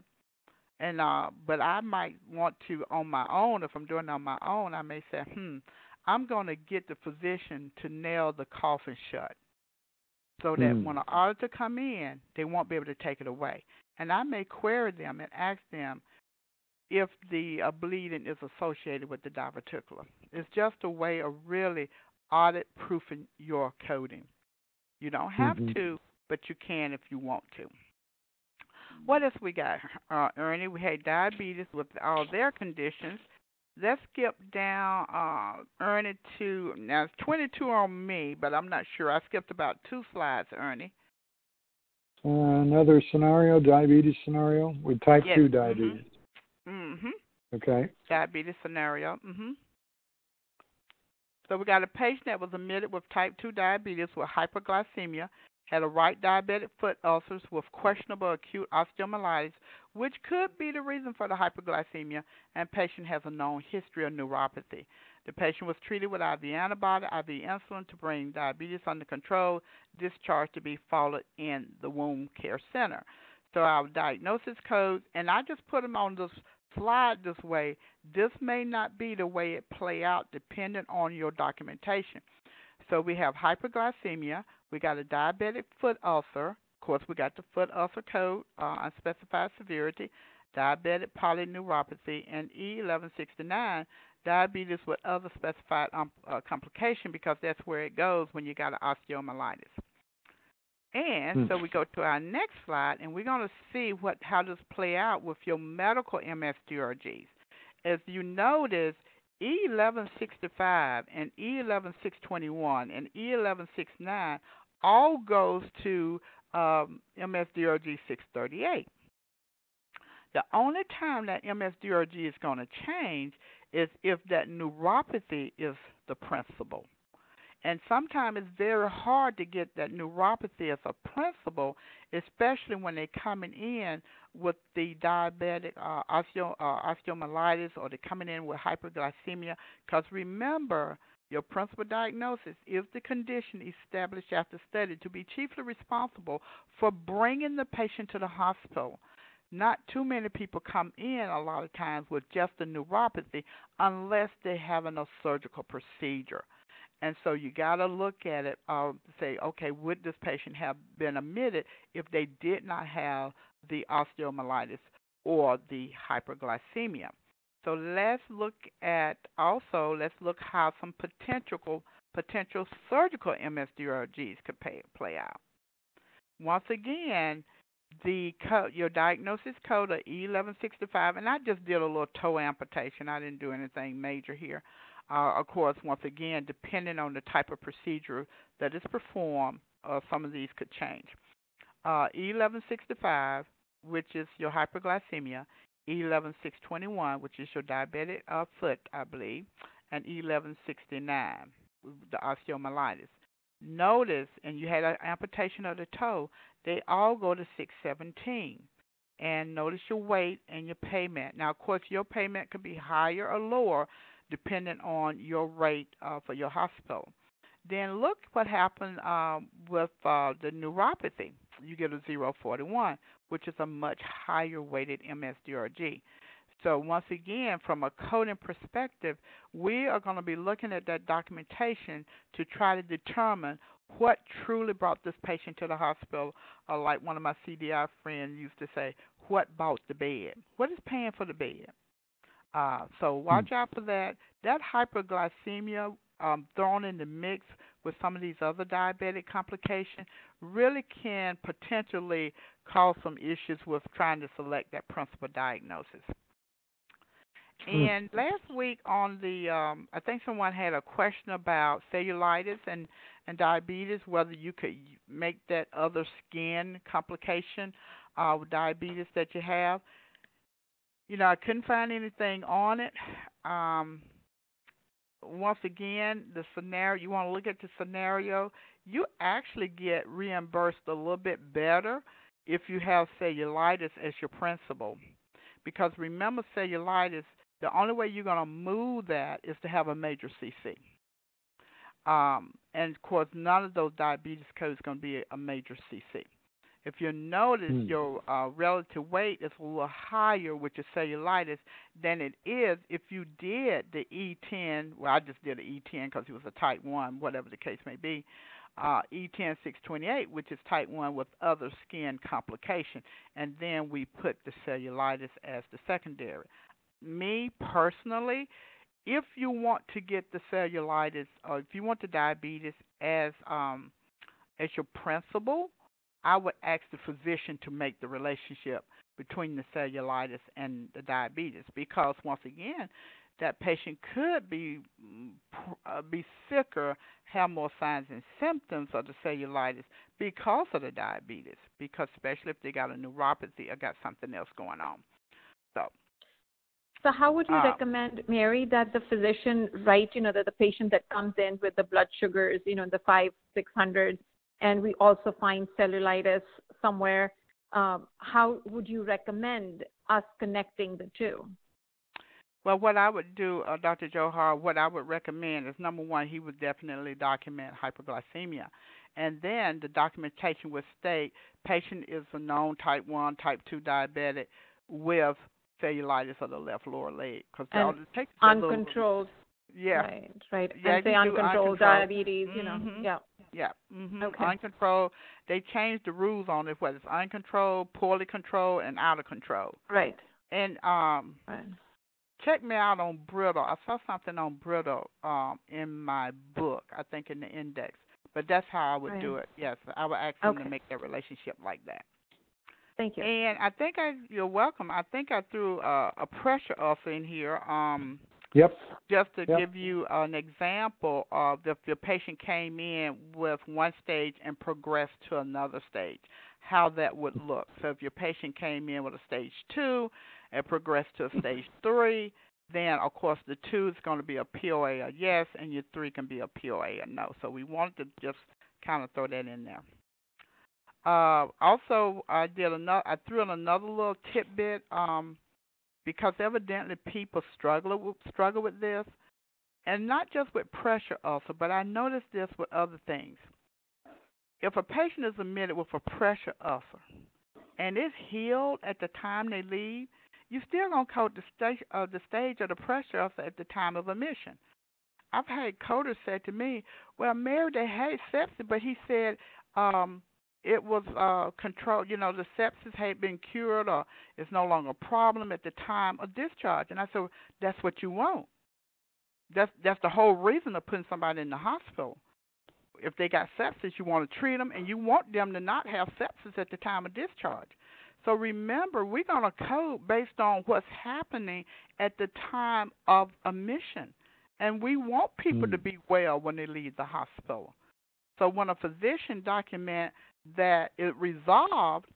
Speaker 4: And uh, but I might want to on my own. If I'm doing it on my own, I may say, hmm, I'm going to get the physician to nail the coffin shut so that mm. when an auditor come in, they won't be able to take it away. And I may query them and ask them if the uh, bleeding is associated with the diverticulum. It's just a way of really audit proofing your coding. You don't have
Speaker 1: mm-hmm.
Speaker 4: to, but you can if you want to. What else we got, uh, Ernie? We had diabetes with all their conditions. let's skip down uh Ernie to now it's 22 on me, but I'm not sure. I skipped about two slides, Ernie.
Speaker 1: Uh, another scenario, diabetes scenario with type
Speaker 4: yes.
Speaker 1: 2
Speaker 4: mm-hmm.
Speaker 1: diabetes.
Speaker 4: Mhm.
Speaker 1: Okay.
Speaker 4: Diabetes scenario. Mhm. So we got a patient that was admitted with type 2 diabetes with hyperglycemia, had a right diabetic foot ulcers with questionable acute osteomyelitis, which could be the reason for the hyperglycemia, and patient has a known history of neuropathy. The patient was treated with IV antibody, IV insulin to bring diabetes under control, discharged to be followed in the wound care center. So our diagnosis codes, and I just put them on this slide this way, this may not be the way it play out depending on your documentation. So we have hyperglycemia, we got a diabetic foot ulcer, of course we got the foot ulcer code, uh, unspecified severity, diabetic polyneuropathy, and E1169, diabetes with other specified um, uh, complication because that's where it goes when you got an osteomyelitis. And hmm. so we go to our next slide, and we're going to see what how this play out with your medical MSDRGs. As you notice, E1165 and E11621 and E1169 all goes to um, MSDRG 638. The only time that MSDRG is going to change is if that neuropathy is the principal. And sometimes it's very hard to get that neuropathy as a principal, especially when they're coming in with the diabetic uh, osteo, uh, osteomyelitis or they're coming in with hyperglycemia. Because remember, your principal diagnosis is the condition established after study to be chiefly responsible for bringing the patient to the hospital. Not too many people come in a lot of times with just a neuropathy unless they're having a surgical procedure. And so you got to look at it, uh, say, okay, would this patient have been admitted if they did not have the osteomyelitis or the hyperglycemia? So let's look at also let's look how some potential potential surgical MSDRGs could pay, play out. Once again, the code, your diagnosis code of E1165, and I just did a little toe amputation. I didn't do anything major here. Uh, of course, once again, depending on the type of procedure that is performed, uh, some of these could change. Uh, E1165, which is your hyperglycemia, E11621, which is your diabetic uh, foot, I believe, and E1169, the osteomyelitis. Notice, and you had an amputation of the toe, they all go to 617. And notice your weight and your payment. Now, of course, your payment could be higher or lower depending on your rate uh, for your hospital. Then look what happened um, with uh, the neuropathy. You get a 041, which is a much higher weighted MSDRG. So once again, from a coding perspective, we are going to be looking at that documentation to try to determine what truly brought this patient to the hospital, or like one of my CDI friends used to say, what bought the bed? What is paying for the bed? Uh, so watch out for that. That hyperglycemia um, thrown in the mix with some of these other diabetic complications really can potentially cause some issues with trying to select that principal diagnosis. Hmm. And last week on the, um, I think someone had a question about cellulitis and and diabetes, whether you could make that other skin complication uh, with diabetes that you have. You know, I couldn't find anything on it. Um, once again, the scenario you want to look at the scenario, you actually get reimbursed a little bit better if you have cellulitis as your principal. Because remember, cellulitis, the only way you're going to move that is to have a major CC. Um, and of course, none of those diabetes codes going to be a major CC. If you notice mm. your uh, relative weight is a little higher with your cellulitis than it is if you did the E10. Well, I just did an E10 because it was a type 1, whatever the case may be. Uh, E10 628, which is type 1 with other skin complication. And then we put the cellulitis as the secondary. Me personally, if you want to get the cellulitis or if you want the diabetes as um, as your principal, I would ask the physician to make the relationship between the cellulitis and the diabetes because once again, that patient could be uh, be sicker, have more signs and symptoms of the cellulitis because of the diabetes, because especially if they got a neuropathy or got something else going on. So
Speaker 5: so how would you uh, recommend, Mary, that the physician write, you know, that the patient that comes in with the blood sugars, you know, the five, six hundred, and we also find cellulitis somewhere, um, how would you recommend us connecting the two?
Speaker 4: Well, what I would do, uh, Dr. Johar, what I would recommend is number one, he would definitely document hyperglycemia. And then the documentation would state patient is a known type 1, type 2 diabetic with cellulitis of the left lower leg
Speaker 5: because it takes uncontrolled.
Speaker 4: Yeah.
Speaker 5: Right. Right.
Speaker 4: Yeah,
Speaker 5: and say uncontrolled, diabetes. You know.
Speaker 4: Mm-hmm.
Speaker 5: Yeah.
Speaker 4: Yeah. Mm-hmm.
Speaker 5: Okay.
Speaker 4: Uncontrolled. They changed the rules on it whether it's uncontrolled, poorly controlled, and out of control.
Speaker 5: Right.
Speaker 4: And um.
Speaker 5: Right.
Speaker 4: Check me out on brittle. I saw something on brittle um in my book. I think in the index. But that's how I would
Speaker 5: right.
Speaker 4: do it. Yes, I would ask
Speaker 5: them
Speaker 4: to make that relationship like that.
Speaker 5: Thank you.
Speaker 4: And I think I you're welcome. I think I threw a, a pressure ulcer in here. Um
Speaker 1: Yep.
Speaker 4: Just to
Speaker 1: yep.
Speaker 4: give you an example of if your patient came in with one stage and progressed to another stage, how that would look. So if your patient came in with a stage two and progressed to a stage three, then of course the two is going to be a POA a yes, and your three can be a POA a no. So we wanted to just kind of throw that in there. Uh, also, I did another. I threw in another little tidbit um, because evidently people struggle struggle with this, and not just with pressure ulcer, but I noticed this with other things. If a patient is admitted with a pressure ulcer and it's healed at the time they leave, you're still gonna code the stage uh, the stage of the pressure ulcer at the time of admission. I've had coders say to me, "Well, Mary, they had sepsis, but he said." um it was uh controlled you know the sepsis had been cured or it's no longer a problem at the time of discharge. And i said that's what you want. That's that's the whole reason of putting somebody in the hospital. If they got sepsis you want to treat them and you want them to not have sepsis at the time of discharge. So remember we're going to code based on what's happening at the time of admission. And we want people mm. to be well when they leave the hospital. So when a physician document that it resolved,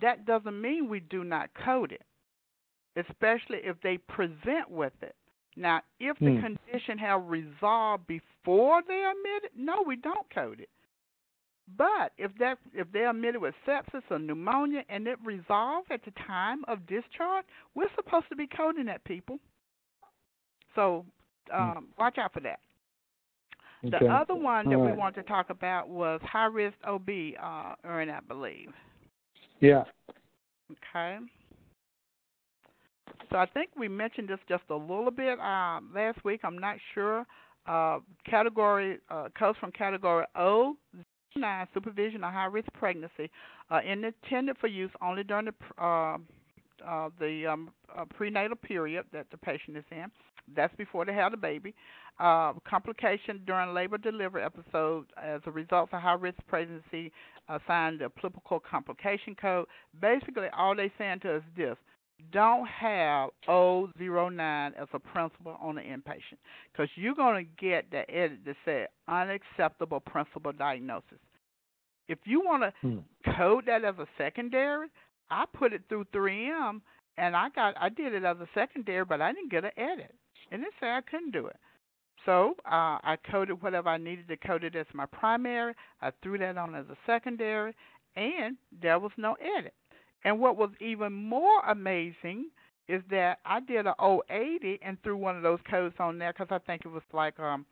Speaker 4: that doesn't mean we do not code it, especially if they present with it. Now, if the hmm. condition have resolved before they admit it, no, we don't code it. But if that if they're admitted with sepsis or pneumonia and it resolved at the time of discharge, we're supposed to be coding that people. So hmm. um, watch out for that.
Speaker 1: Okay.
Speaker 4: The other one that
Speaker 1: All
Speaker 4: we
Speaker 1: right.
Speaker 4: wanted to talk about was high risk OB, uh, I believe.
Speaker 1: Yeah.
Speaker 4: Okay. So I think we mentioned this just a little bit uh, last week. I'm not sure. Uh, category uh, codes from category O nine supervision of high risk pregnancy uh, intended for use only during the uh, the um, uh, prenatal period that the patient is in. That's before they have the baby. Uh, complication during labor delivery episode as a result of high risk pregnancy assigned the applicable complication code. Basically, all they're saying to us is this don't have O09 as a principal on the inpatient because you're going to get the edit that said unacceptable principal diagnosis. If you want to
Speaker 1: hmm.
Speaker 4: code that as a secondary, I put it through 3M and I got I did it as a secondary, but I didn't get an edit, and it said I couldn't do it. So uh, I coded whatever I needed to code it as my primary. I threw that on as a secondary, and there was no edit. And what was even more amazing is that I did a 080 and threw one of those codes on there because I think it was like um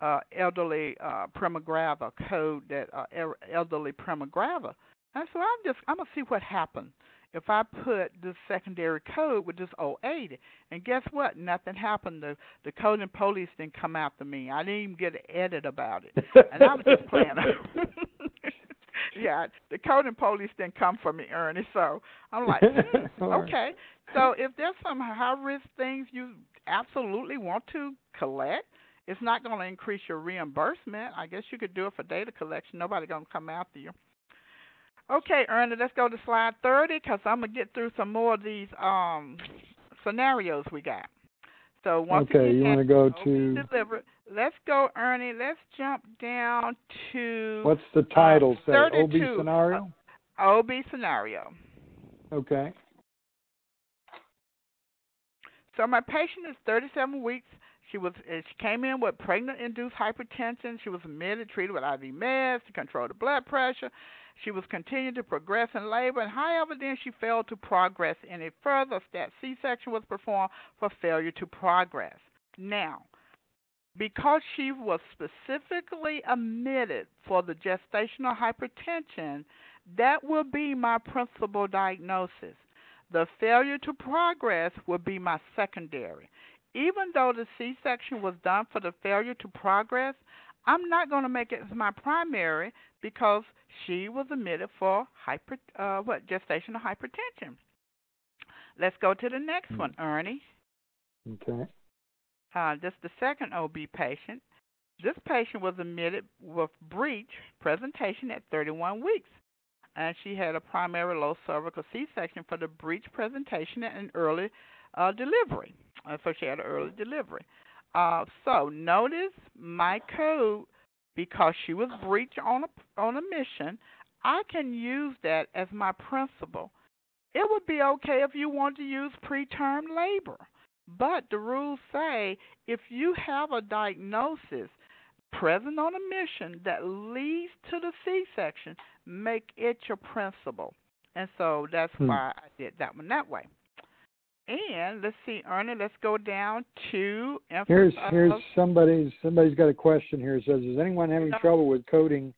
Speaker 4: uh elderly uh primigravida code that uh elderly primigravida. And so I'm just I'm gonna see what happens if I put this secondary code with this 080. And guess what? Nothing happened. The the code and police didn't come after me. I didn't even get an edit about it. And I was just playing. (laughs) yeah, the code and police didn't come for me, Ernie. So I'm like, hmm, (laughs) okay. So if there's some high risk things you absolutely want to collect, it's not going to increase your reimbursement. I guess you could do it for data collection. Nobody going to come after you. Okay, Ernie, let's go to slide 30 because I'm going to get through some more of these um, scenarios we got. So once
Speaker 1: okay,
Speaker 4: again,
Speaker 1: you want to go to
Speaker 4: delivered. Let's go, Ernie. Let's jump down to
Speaker 1: what's the title
Speaker 4: uh,
Speaker 1: say? OB
Speaker 4: 32.
Speaker 1: scenario.
Speaker 4: OB scenario.
Speaker 1: Okay.
Speaker 4: So my patient is 37 weeks. She was uh, she came in with pregnant-induced hypertension. She was admitted, treated with IV meds to control the blood pressure. She was continuing to progress in labor, and however, then she failed to progress any further. That C-section was performed for failure to progress. Now, because she was specifically admitted for the gestational hypertension, that will be my principal diagnosis. The failure to progress will be my secondary. Even though the C section was done for the failure to progress, I'm not going to make it as my primary because she was admitted for hyper uh, what gestational hypertension. Let's go to the next
Speaker 1: Hmm.
Speaker 4: one, Ernie.
Speaker 1: Okay.
Speaker 4: Uh, this the second OB patient. This patient was admitted with breech presentation at 31 weeks, and she had a primary low cervical C-section for the breech presentation and early uh, delivery. Uh, so she had an early delivery. Uh, so notice my code because she was breech on a on a mission. I can use that as my principle. It would be okay if you want to use preterm labor. But the rules say if you have a diagnosis present on admission that leads to the C section, make it your principle. And so that's
Speaker 1: Hmm.
Speaker 4: why I did that one that way. And let's see, Ernie, let's go down to
Speaker 1: Here's here's somebody's somebody's got a question here. It says, is anyone having trouble with coding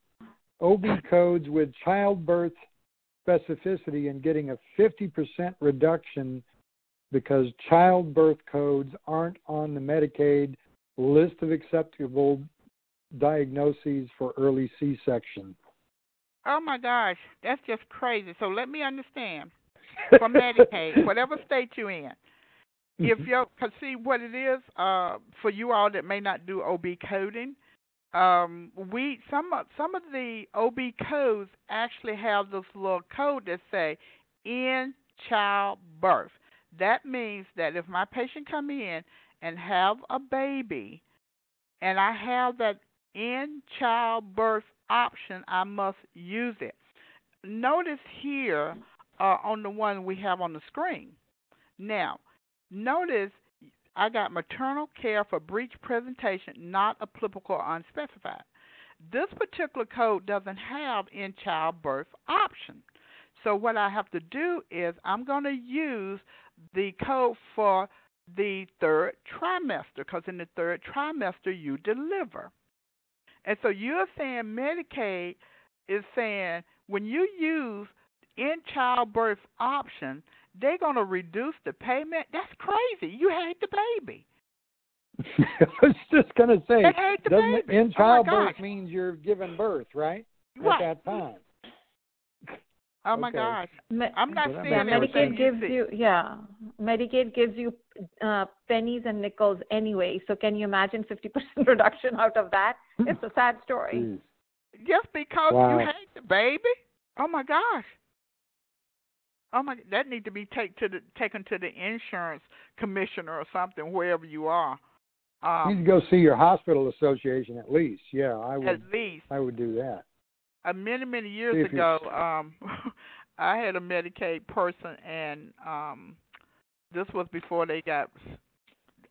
Speaker 1: OB codes with childbirth specificity and getting a 50% reduction because childbirth codes aren't on the Medicaid list of acceptable diagnoses for early C-section?
Speaker 4: Oh my gosh, that's just crazy. So let me understand. (laughs) For Medicaid, whatever state you're in, if
Speaker 1: Mhm.
Speaker 4: you cause see what it is uh for you all that may not do OB coding, um we some of some of the OB codes actually have this little code that say in childbirth. That means that if my patient come in and have a baby and I have that in childbirth option, I must use it. Notice here uh, on the one we have on the screen. Now, notice I got maternal care for breech presentation not applicable or unspecified. This particular code doesn't have in childbirth option. So what I have to do is I'm going to use the code for the third trimester because in the third trimester you deliver. And so you're saying Medicaid is saying when you use in childbirth option, they're going to reduce the payment. That's crazy. You hate the baby. (laughs)
Speaker 1: I was just going to say,
Speaker 4: They hate the
Speaker 1: doesn't
Speaker 4: baby.
Speaker 1: in
Speaker 4: Oh
Speaker 1: childbirth
Speaker 4: gosh.
Speaker 1: means you're giving birth, right?
Speaker 4: Right.
Speaker 1: At that time.
Speaker 4: Oh my
Speaker 1: Okay.
Speaker 4: gosh. I'm not
Speaker 1: Well, that
Speaker 4: saying
Speaker 5: yeah,
Speaker 1: makes more
Speaker 4: everything
Speaker 5: Medicaid gives
Speaker 4: see.
Speaker 5: you yeah, Medicaid gives you uh, pennies and nickels anyway. So can you imagine 50% (laughs) reduction out of that? It's a sad story.
Speaker 1: Jeez.
Speaker 4: just because
Speaker 1: Wow.
Speaker 4: you hate the baby. Oh my gosh. Oh my, that need to be take to the taken to the insurance commissioner or something wherever you are.
Speaker 1: You need
Speaker 4: Um,
Speaker 1: to go see your hospital association at least. Yeah, I would.
Speaker 4: at least
Speaker 1: I would do that.
Speaker 4: uh, many many years ago, um, (laughs) I had a Medicaid person, and um, this was before they got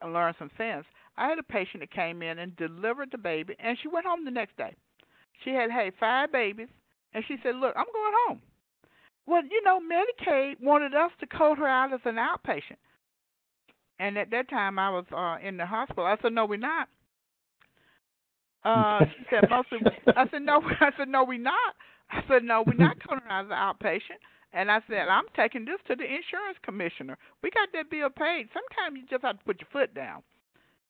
Speaker 4: learned some sense. I had a patient that came in and delivered the baby, and she went home the next day. She had had five babies, and she said, "Look, I'm going home." Well, you know, Medicaid wanted us to code her out as an outpatient, and at that time I was uh, in the hospital. I said, "No, we're not." Uh, she said, "Mostly." I said, "No." (laughs) I said, "No, we're not." I said, "No, we're not (laughs) coding her as an outpatient." And I said, "I'm taking this to the insurance commissioner. We got that bill paid. Sometimes you just have to put your foot down."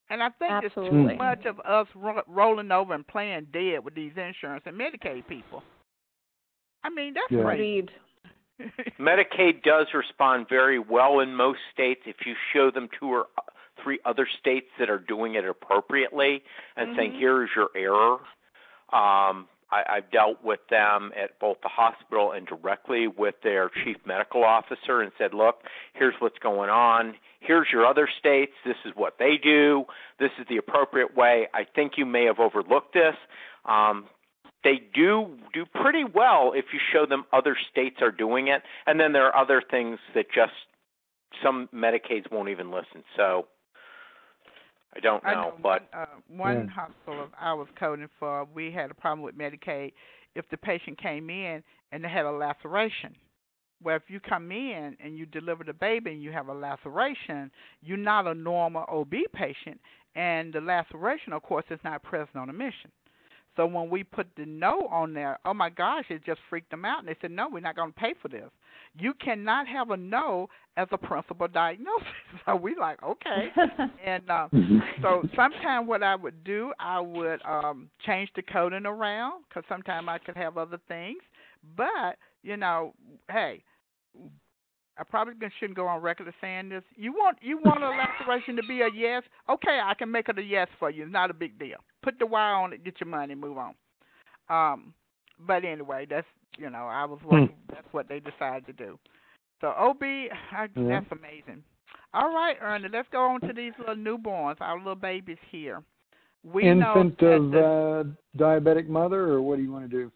Speaker 4: And I think there's
Speaker 5: Absolutely.
Speaker 4: too much of us ro- rolling over and playing dead with these insurance and Medicaid people. I mean, that's
Speaker 1: Yeah.
Speaker 4: crazy.
Speaker 3: Medicaid does respond very well in most states if you show them two or three other states that are doing it appropriately and saying
Speaker 4: Mhm.
Speaker 3: here is your error. Um, I, I've dealt with them at both the hospital and directly with their chief medical officer and said, look, here's what's going on. Here's your other states. This is what they do. This is the appropriate way. I think you may have overlooked this. Um, they do do pretty well if you show them other states are doing it, and then there are other things that just some Medicaids won't even listen. So I don't know,
Speaker 4: I know
Speaker 3: but
Speaker 4: one, uh, one
Speaker 1: Yeah.
Speaker 4: hospital I was coding for, we had a problem with Medicaid. If the patient came in and they had a laceration, well, if you come in and you deliver the baby and you have a laceration, you're not a normal OB patient, and the laceration, of course, is not present on admission. So when we put the no on there, oh my gosh, it just freaked them out, and they said, no, we're not going to pay for this. You cannot have a no as a principal diagnosis. (laughs) So we like, okay, (laughs) and uh, so sometimes what I would do, I would um change the coding around because sometimes I could have other things. But you know, hey, I probably shouldn't go on record as saying this. You want you want a laceration to be a yes? Okay, I can make it a yes for you. It's not a big deal. Put the wire on it, get your money, move on. Um, but anyway, that's you know, I was what that's what they decided to do. So OB, I,
Speaker 1: Yeah.
Speaker 4: that's amazing. All right, Ernie, let's go on to these little newborns, our little babies here. We
Speaker 1: Infant
Speaker 4: know
Speaker 1: of
Speaker 4: the,
Speaker 1: uh, diabetic mother, or what do you want to do?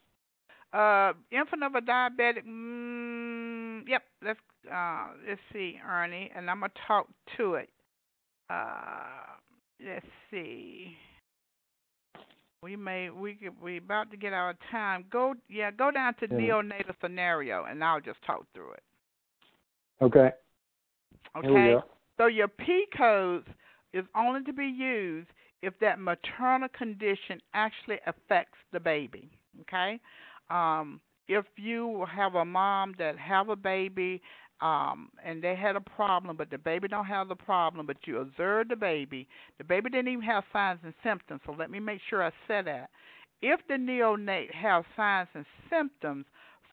Speaker 4: uh, infant of a diabetic. Mm, yep, let's uh, let's see, Ernie, and I'm gonna talk to it. Uh, let's see. We may we could, we about to get out of time. Go yeah, go down to
Speaker 1: Yeah.
Speaker 4: neonatal scenario, and I'll just talk through it.
Speaker 1: Okay.
Speaker 4: Okay.
Speaker 1: Here we go.
Speaker 4: So your P codes is only to be used if that maternal condition actually affects the baby. Okay. Um, if you have a mom that have a baby um, and they had a problem, but the baby don't have the problem, but you observe the baby, the baby didn't even have signs and symptoms. So let me make sure I said that. If the neonate have signs and symptoms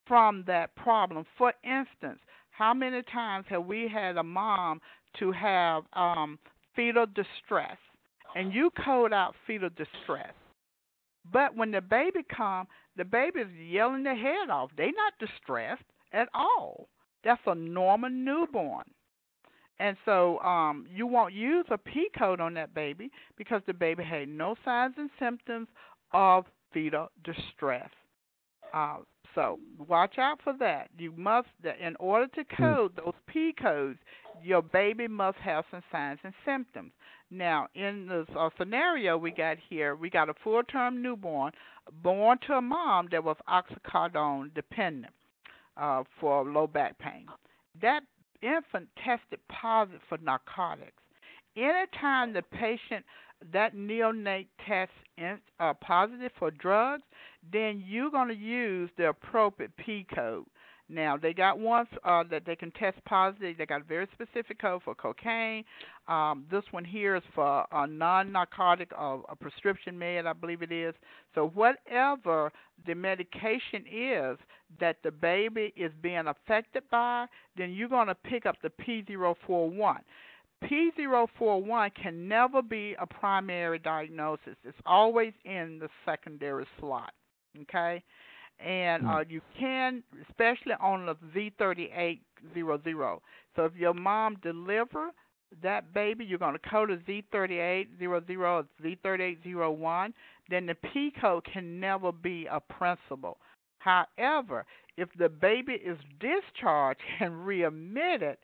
Speaker 4: from that problem, for instance, how many times have we had a mom to have um, fetal distress, and you code out fetal distress, but when the baby come, the baby is yelling their head off. They not distressed at all. That's a normal newborn. And so um, you won't use a P code on that baby because the baby had no signs and symptoms of fetal distress. Uh, so watch out for that. You must, in order to code those P codes, your baby must have some signs and symptoms. Now, in this uh, scenario we got here, we got a full-term newborn born to a mom that was oxycodone dependent uh, for low back pain. That infant tested positive for narcotics. Anytime the patient that neonate tests in, uh, positive for drugs, then you're going to use the appropriate P code. Now they got ones uh, that they can test positive. They got a very specific code for cocaine. Um, this one here is for a non-narcotic, uh, a prescription med, I believe it is. So whatever the medication is that the baby is being affected by, then you're going to pick up the P041. P041 can never be a primary diagnosis. It's always in the secondary slot. Okay? And uh, you can, especially on the Z3800. So if your mom deliver that baby, you're going to code a Z3800 or Z3801, then the P code can never be a principal. However, if the baby is discharged (laughs) and readmitted,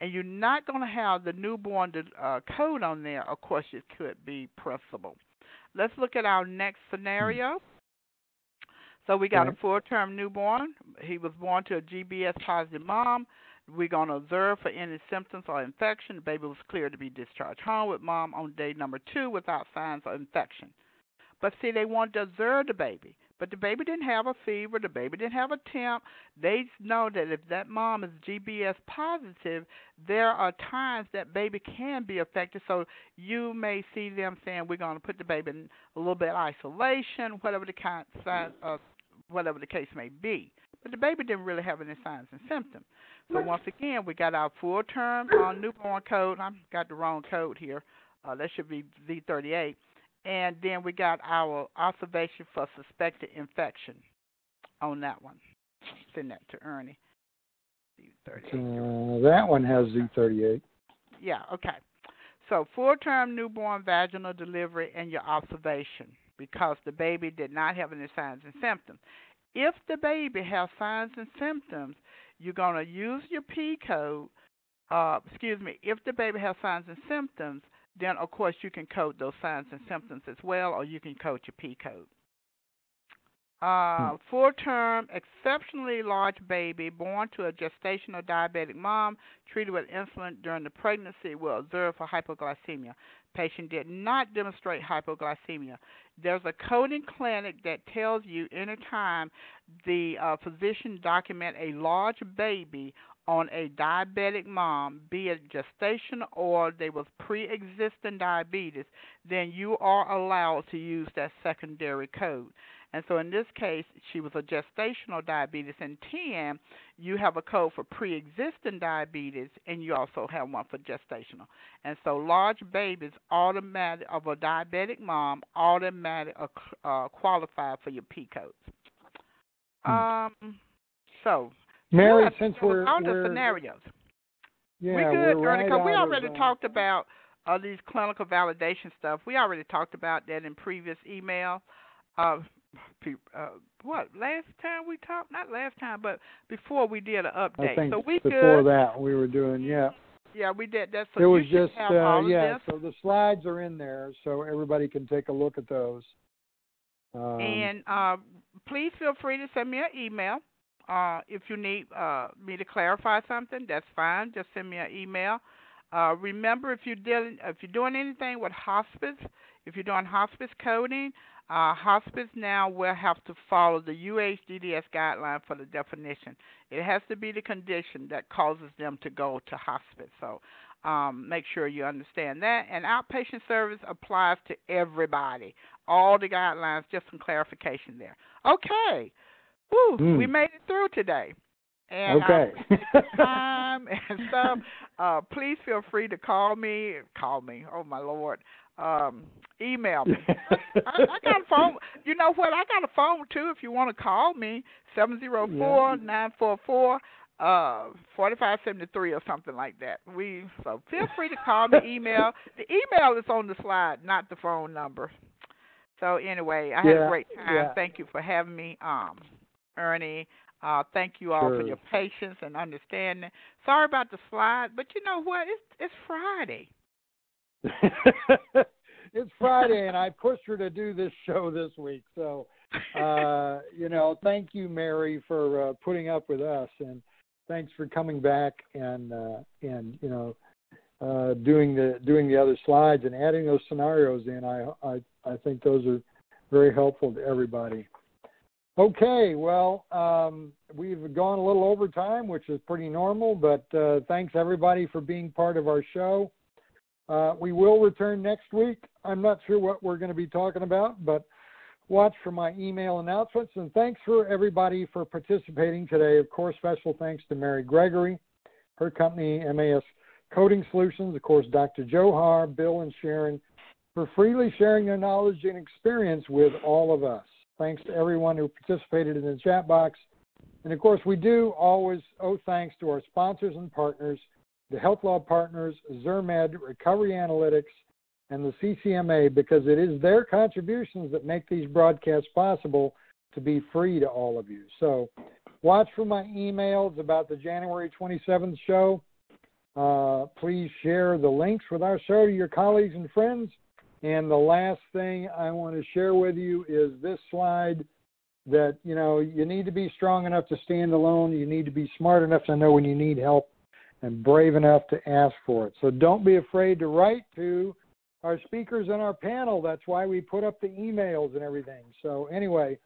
Speaker 4: and you're not going to have the newborn uh, code on there, of course, it could be principal. Let's look at our next scenario. So we got
Speaker 1: Okay.
Speaker 4: a full-term newborn. He was born to a GBS positive mom. We're going to observe for any symptoms or infection. The baby was cleared to be discharged home with mom on day number two without signs of infection. But see, they wanted to observe the baby. But the baby didn't have a fever. The baby didn't have a temp. They know that if that mom is GBS positive, there are times that baby can be affected. So you may see them saying, "We're going to put the baby in a little bit of isolation, whatever the kind uh, whatever the case may be." But the baby didn't really have any signs and symptoms. So once again, we got our full term uh, newborn code. I've got the wrong code here. Uh, that should be Z38. and then we got our observation for suspected infection on that one. Send that to Ernie.
Speaker 1: Uh, that one has Z38.
Speaker 4: Yeah, okay. So, full term newborn vaginal delivery and your observation because the baby did not have any signs and symptoms. If the baby has signs and symptoms, you're going to use your P code. Uh, excuse me, if the baby has signs and symptoms, then of course you can code those signs and symptoms as well, or you can code your P code. Uh, hmm. full term, exceptionally large baby born to a gestational diabetic mom treated with insulin during the pregnancy will observe for hypoglycemia. Patient did not demonstrate hypoglycemia. There's a coding clinic that tells you anytime the uh, physician document a large baby on a diabetic mom, be it gestation or they was pre-existing diabetes, then you are allowed to use that secondary code. And so in this case, she was a gestational diabetes. In 10, you have a code for pre existing diabetes, and you also have one for gestational. And so large babies automatic of a diabetic mom automatic uh, uh qualify for your P codes. Hmm. Um, so
Speaker 1: Mary,
Speaker 4: yeah,
Speaker 1: since we're
Speaker 4: on
Speaker 1: the
Speaker 4: scenarios,
Speaker 1: yeah,
Speaker 4: we're good,
Speaker 1: we're right
Speaker 4: we already talked about uh, these clinical validation stuff. We already talked about that in previous email. Uh, uh, what last time we talked? Not last time, but before we did an update.
Speaker 1: I think
Speaker 4: so we
Speaker 1: before
Speaker 4: good.
Speaker 1: that we were doing yeah.
Speaker 4: Yeah, we did that. So
Speaker 1: it was
Speaker 4: just
Speaker 1: uh, yeah.
Speaker 4: This.
Speaker 1: So the slides are in there, so everybody can take a look at those. Um,
Speaker 4: and uh, please feel free to send me an email. Uh, if you need uh, me to clarify something, that's fine. Just send me an email. Uh, remember, if you're dealing, if you're doing anything with hospice, if you're doing hospice coding, uh, hospice now will have to follow the UHDDS guideline for the definition. It has to be the condition that causes them to go to hospice. So um, make sure you understand that. And outpatient service applies to everybody. All the guidelines, just some clarification there. Okay. Woo, mm. we made it through today. And
Speaker 1: okay. (laughs)
Speaker 4: time and stuff. Uh, please feel free to call me. Call me. Oh my lord um, email me. (laughs) I, I got a phone. You know what? I got a phone too. If you want to call me, seven zero four nine four four uh forty five seventy three or something like that. We so feel free to call me, email. (laughs) The email is on the slide, not the phone number. So anyway, I
Speaker 1: yeah,
Speaker 4: had a great time.
Speaker 1: Yeah.
Speaker 4: Thank you for having me, um, Ernie. Uh, thank you all
Speaker 1: sure.
Speaker 4: for your patience and understanding. Sorry about the slide, but you know what? It's it's Friday. (laughs)
Speaker 1: it's Friday, and I pushed her to do this show this week. So, uh, (laughs) you know, thank you, Mary, for uh, putting up with us, and thanks for coming back and uh, and you know uh, doing the doing the other slides and adding those scenarios in. I I I think those are very helpful to everybody. Okay, well, um, we've gone a little over time, which is pretty normal, but uh, thanks everybody for being part of our show. Uh, we will return next week. I'm not sure what we're going to be talking about, but watch for my email announcements. And thanks for everybody for participating today. Of course, special thanks to Mary Gregory, her company, MAS Coding Solutions, of course, Dr. Johar, Bill, and Sharon for freely sharing their knowledge and experience with all of us. Thanks to everyone who participated in the chat box. And of course, we do always owe thanks to our sponsors and partners the Health Law Partners, Zirmed, Recovery Analytics, and the CCMA because it is their contributions that make these broadcasts possible to be free to all of you. So watch for my emails about the January 27th show. Uh, please share the links with our show to your colleagues and friends. And the last thing I want to share with you is this slide that, you know, you need to be strong enough to stand alone. You need to be smart enough to know when you need help and brave enough to ask for it. So don't be afraid to write to our speakers and our panel. That's why we put up the emails and everything. So anyway,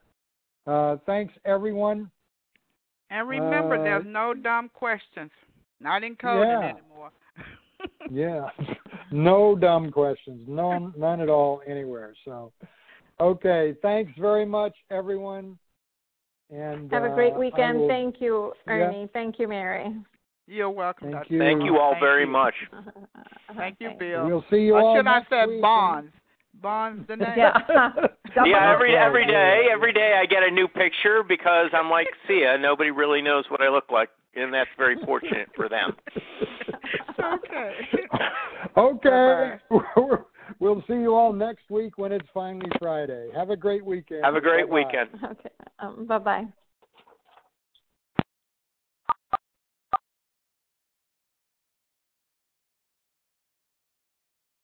Speaker 1: uh, thanks everyone.
Speaker 4: And remember, uh, there's no dumb questions. Not in coding
Speaker 1: yeah.
Speaker 4: anymore. (laughs)
Speaker 1: yeah, no dumb questions. None, none at all anywhere. So, okay, thanks very much, everyone. And
Speaker 5: have a great
Speaker 1: uh,
Speaker 5: weekend.
Speaker 1: Will,
Speaker 5: Thank you, Ernie.
Speaker 1: Yeah.
Speaker 5: Thank you, Mary.
Speaker 4: You're welcome.
Speaker 1: Thank you.
Speaker 3: Thank you all
Speaker 4: Thank
Speaker 3: very
Speaker 4: you.
Speaker 3: much. (laughs)
Speaker 4: Thank you, Bill.
Speaker 1: We'll see you
Speaker 4: or
Speaker 1: all
Speaker 4: should I
Speaker 1: next
Speaker 4: say
Speaker 1: week.
Speaker 4: bonds? Bonds the (laughs) name.
Speaker 5: Yeah. (laughs)
Speaker 3: yeah, every every day, every day I get a new picture because I'm like, see ya, nobody really knows what I look like, and that's very fortunate for them.
Speaker 4: okay.
Speaker 1: okay. we'll see you all next week when it's finally Friday. Have a great weekend.
Speaker 3: Have a great
Speaker 1: Bye-bye.
Speaker 3: weekend.
Speaker 5: Okay. Um, bye bye.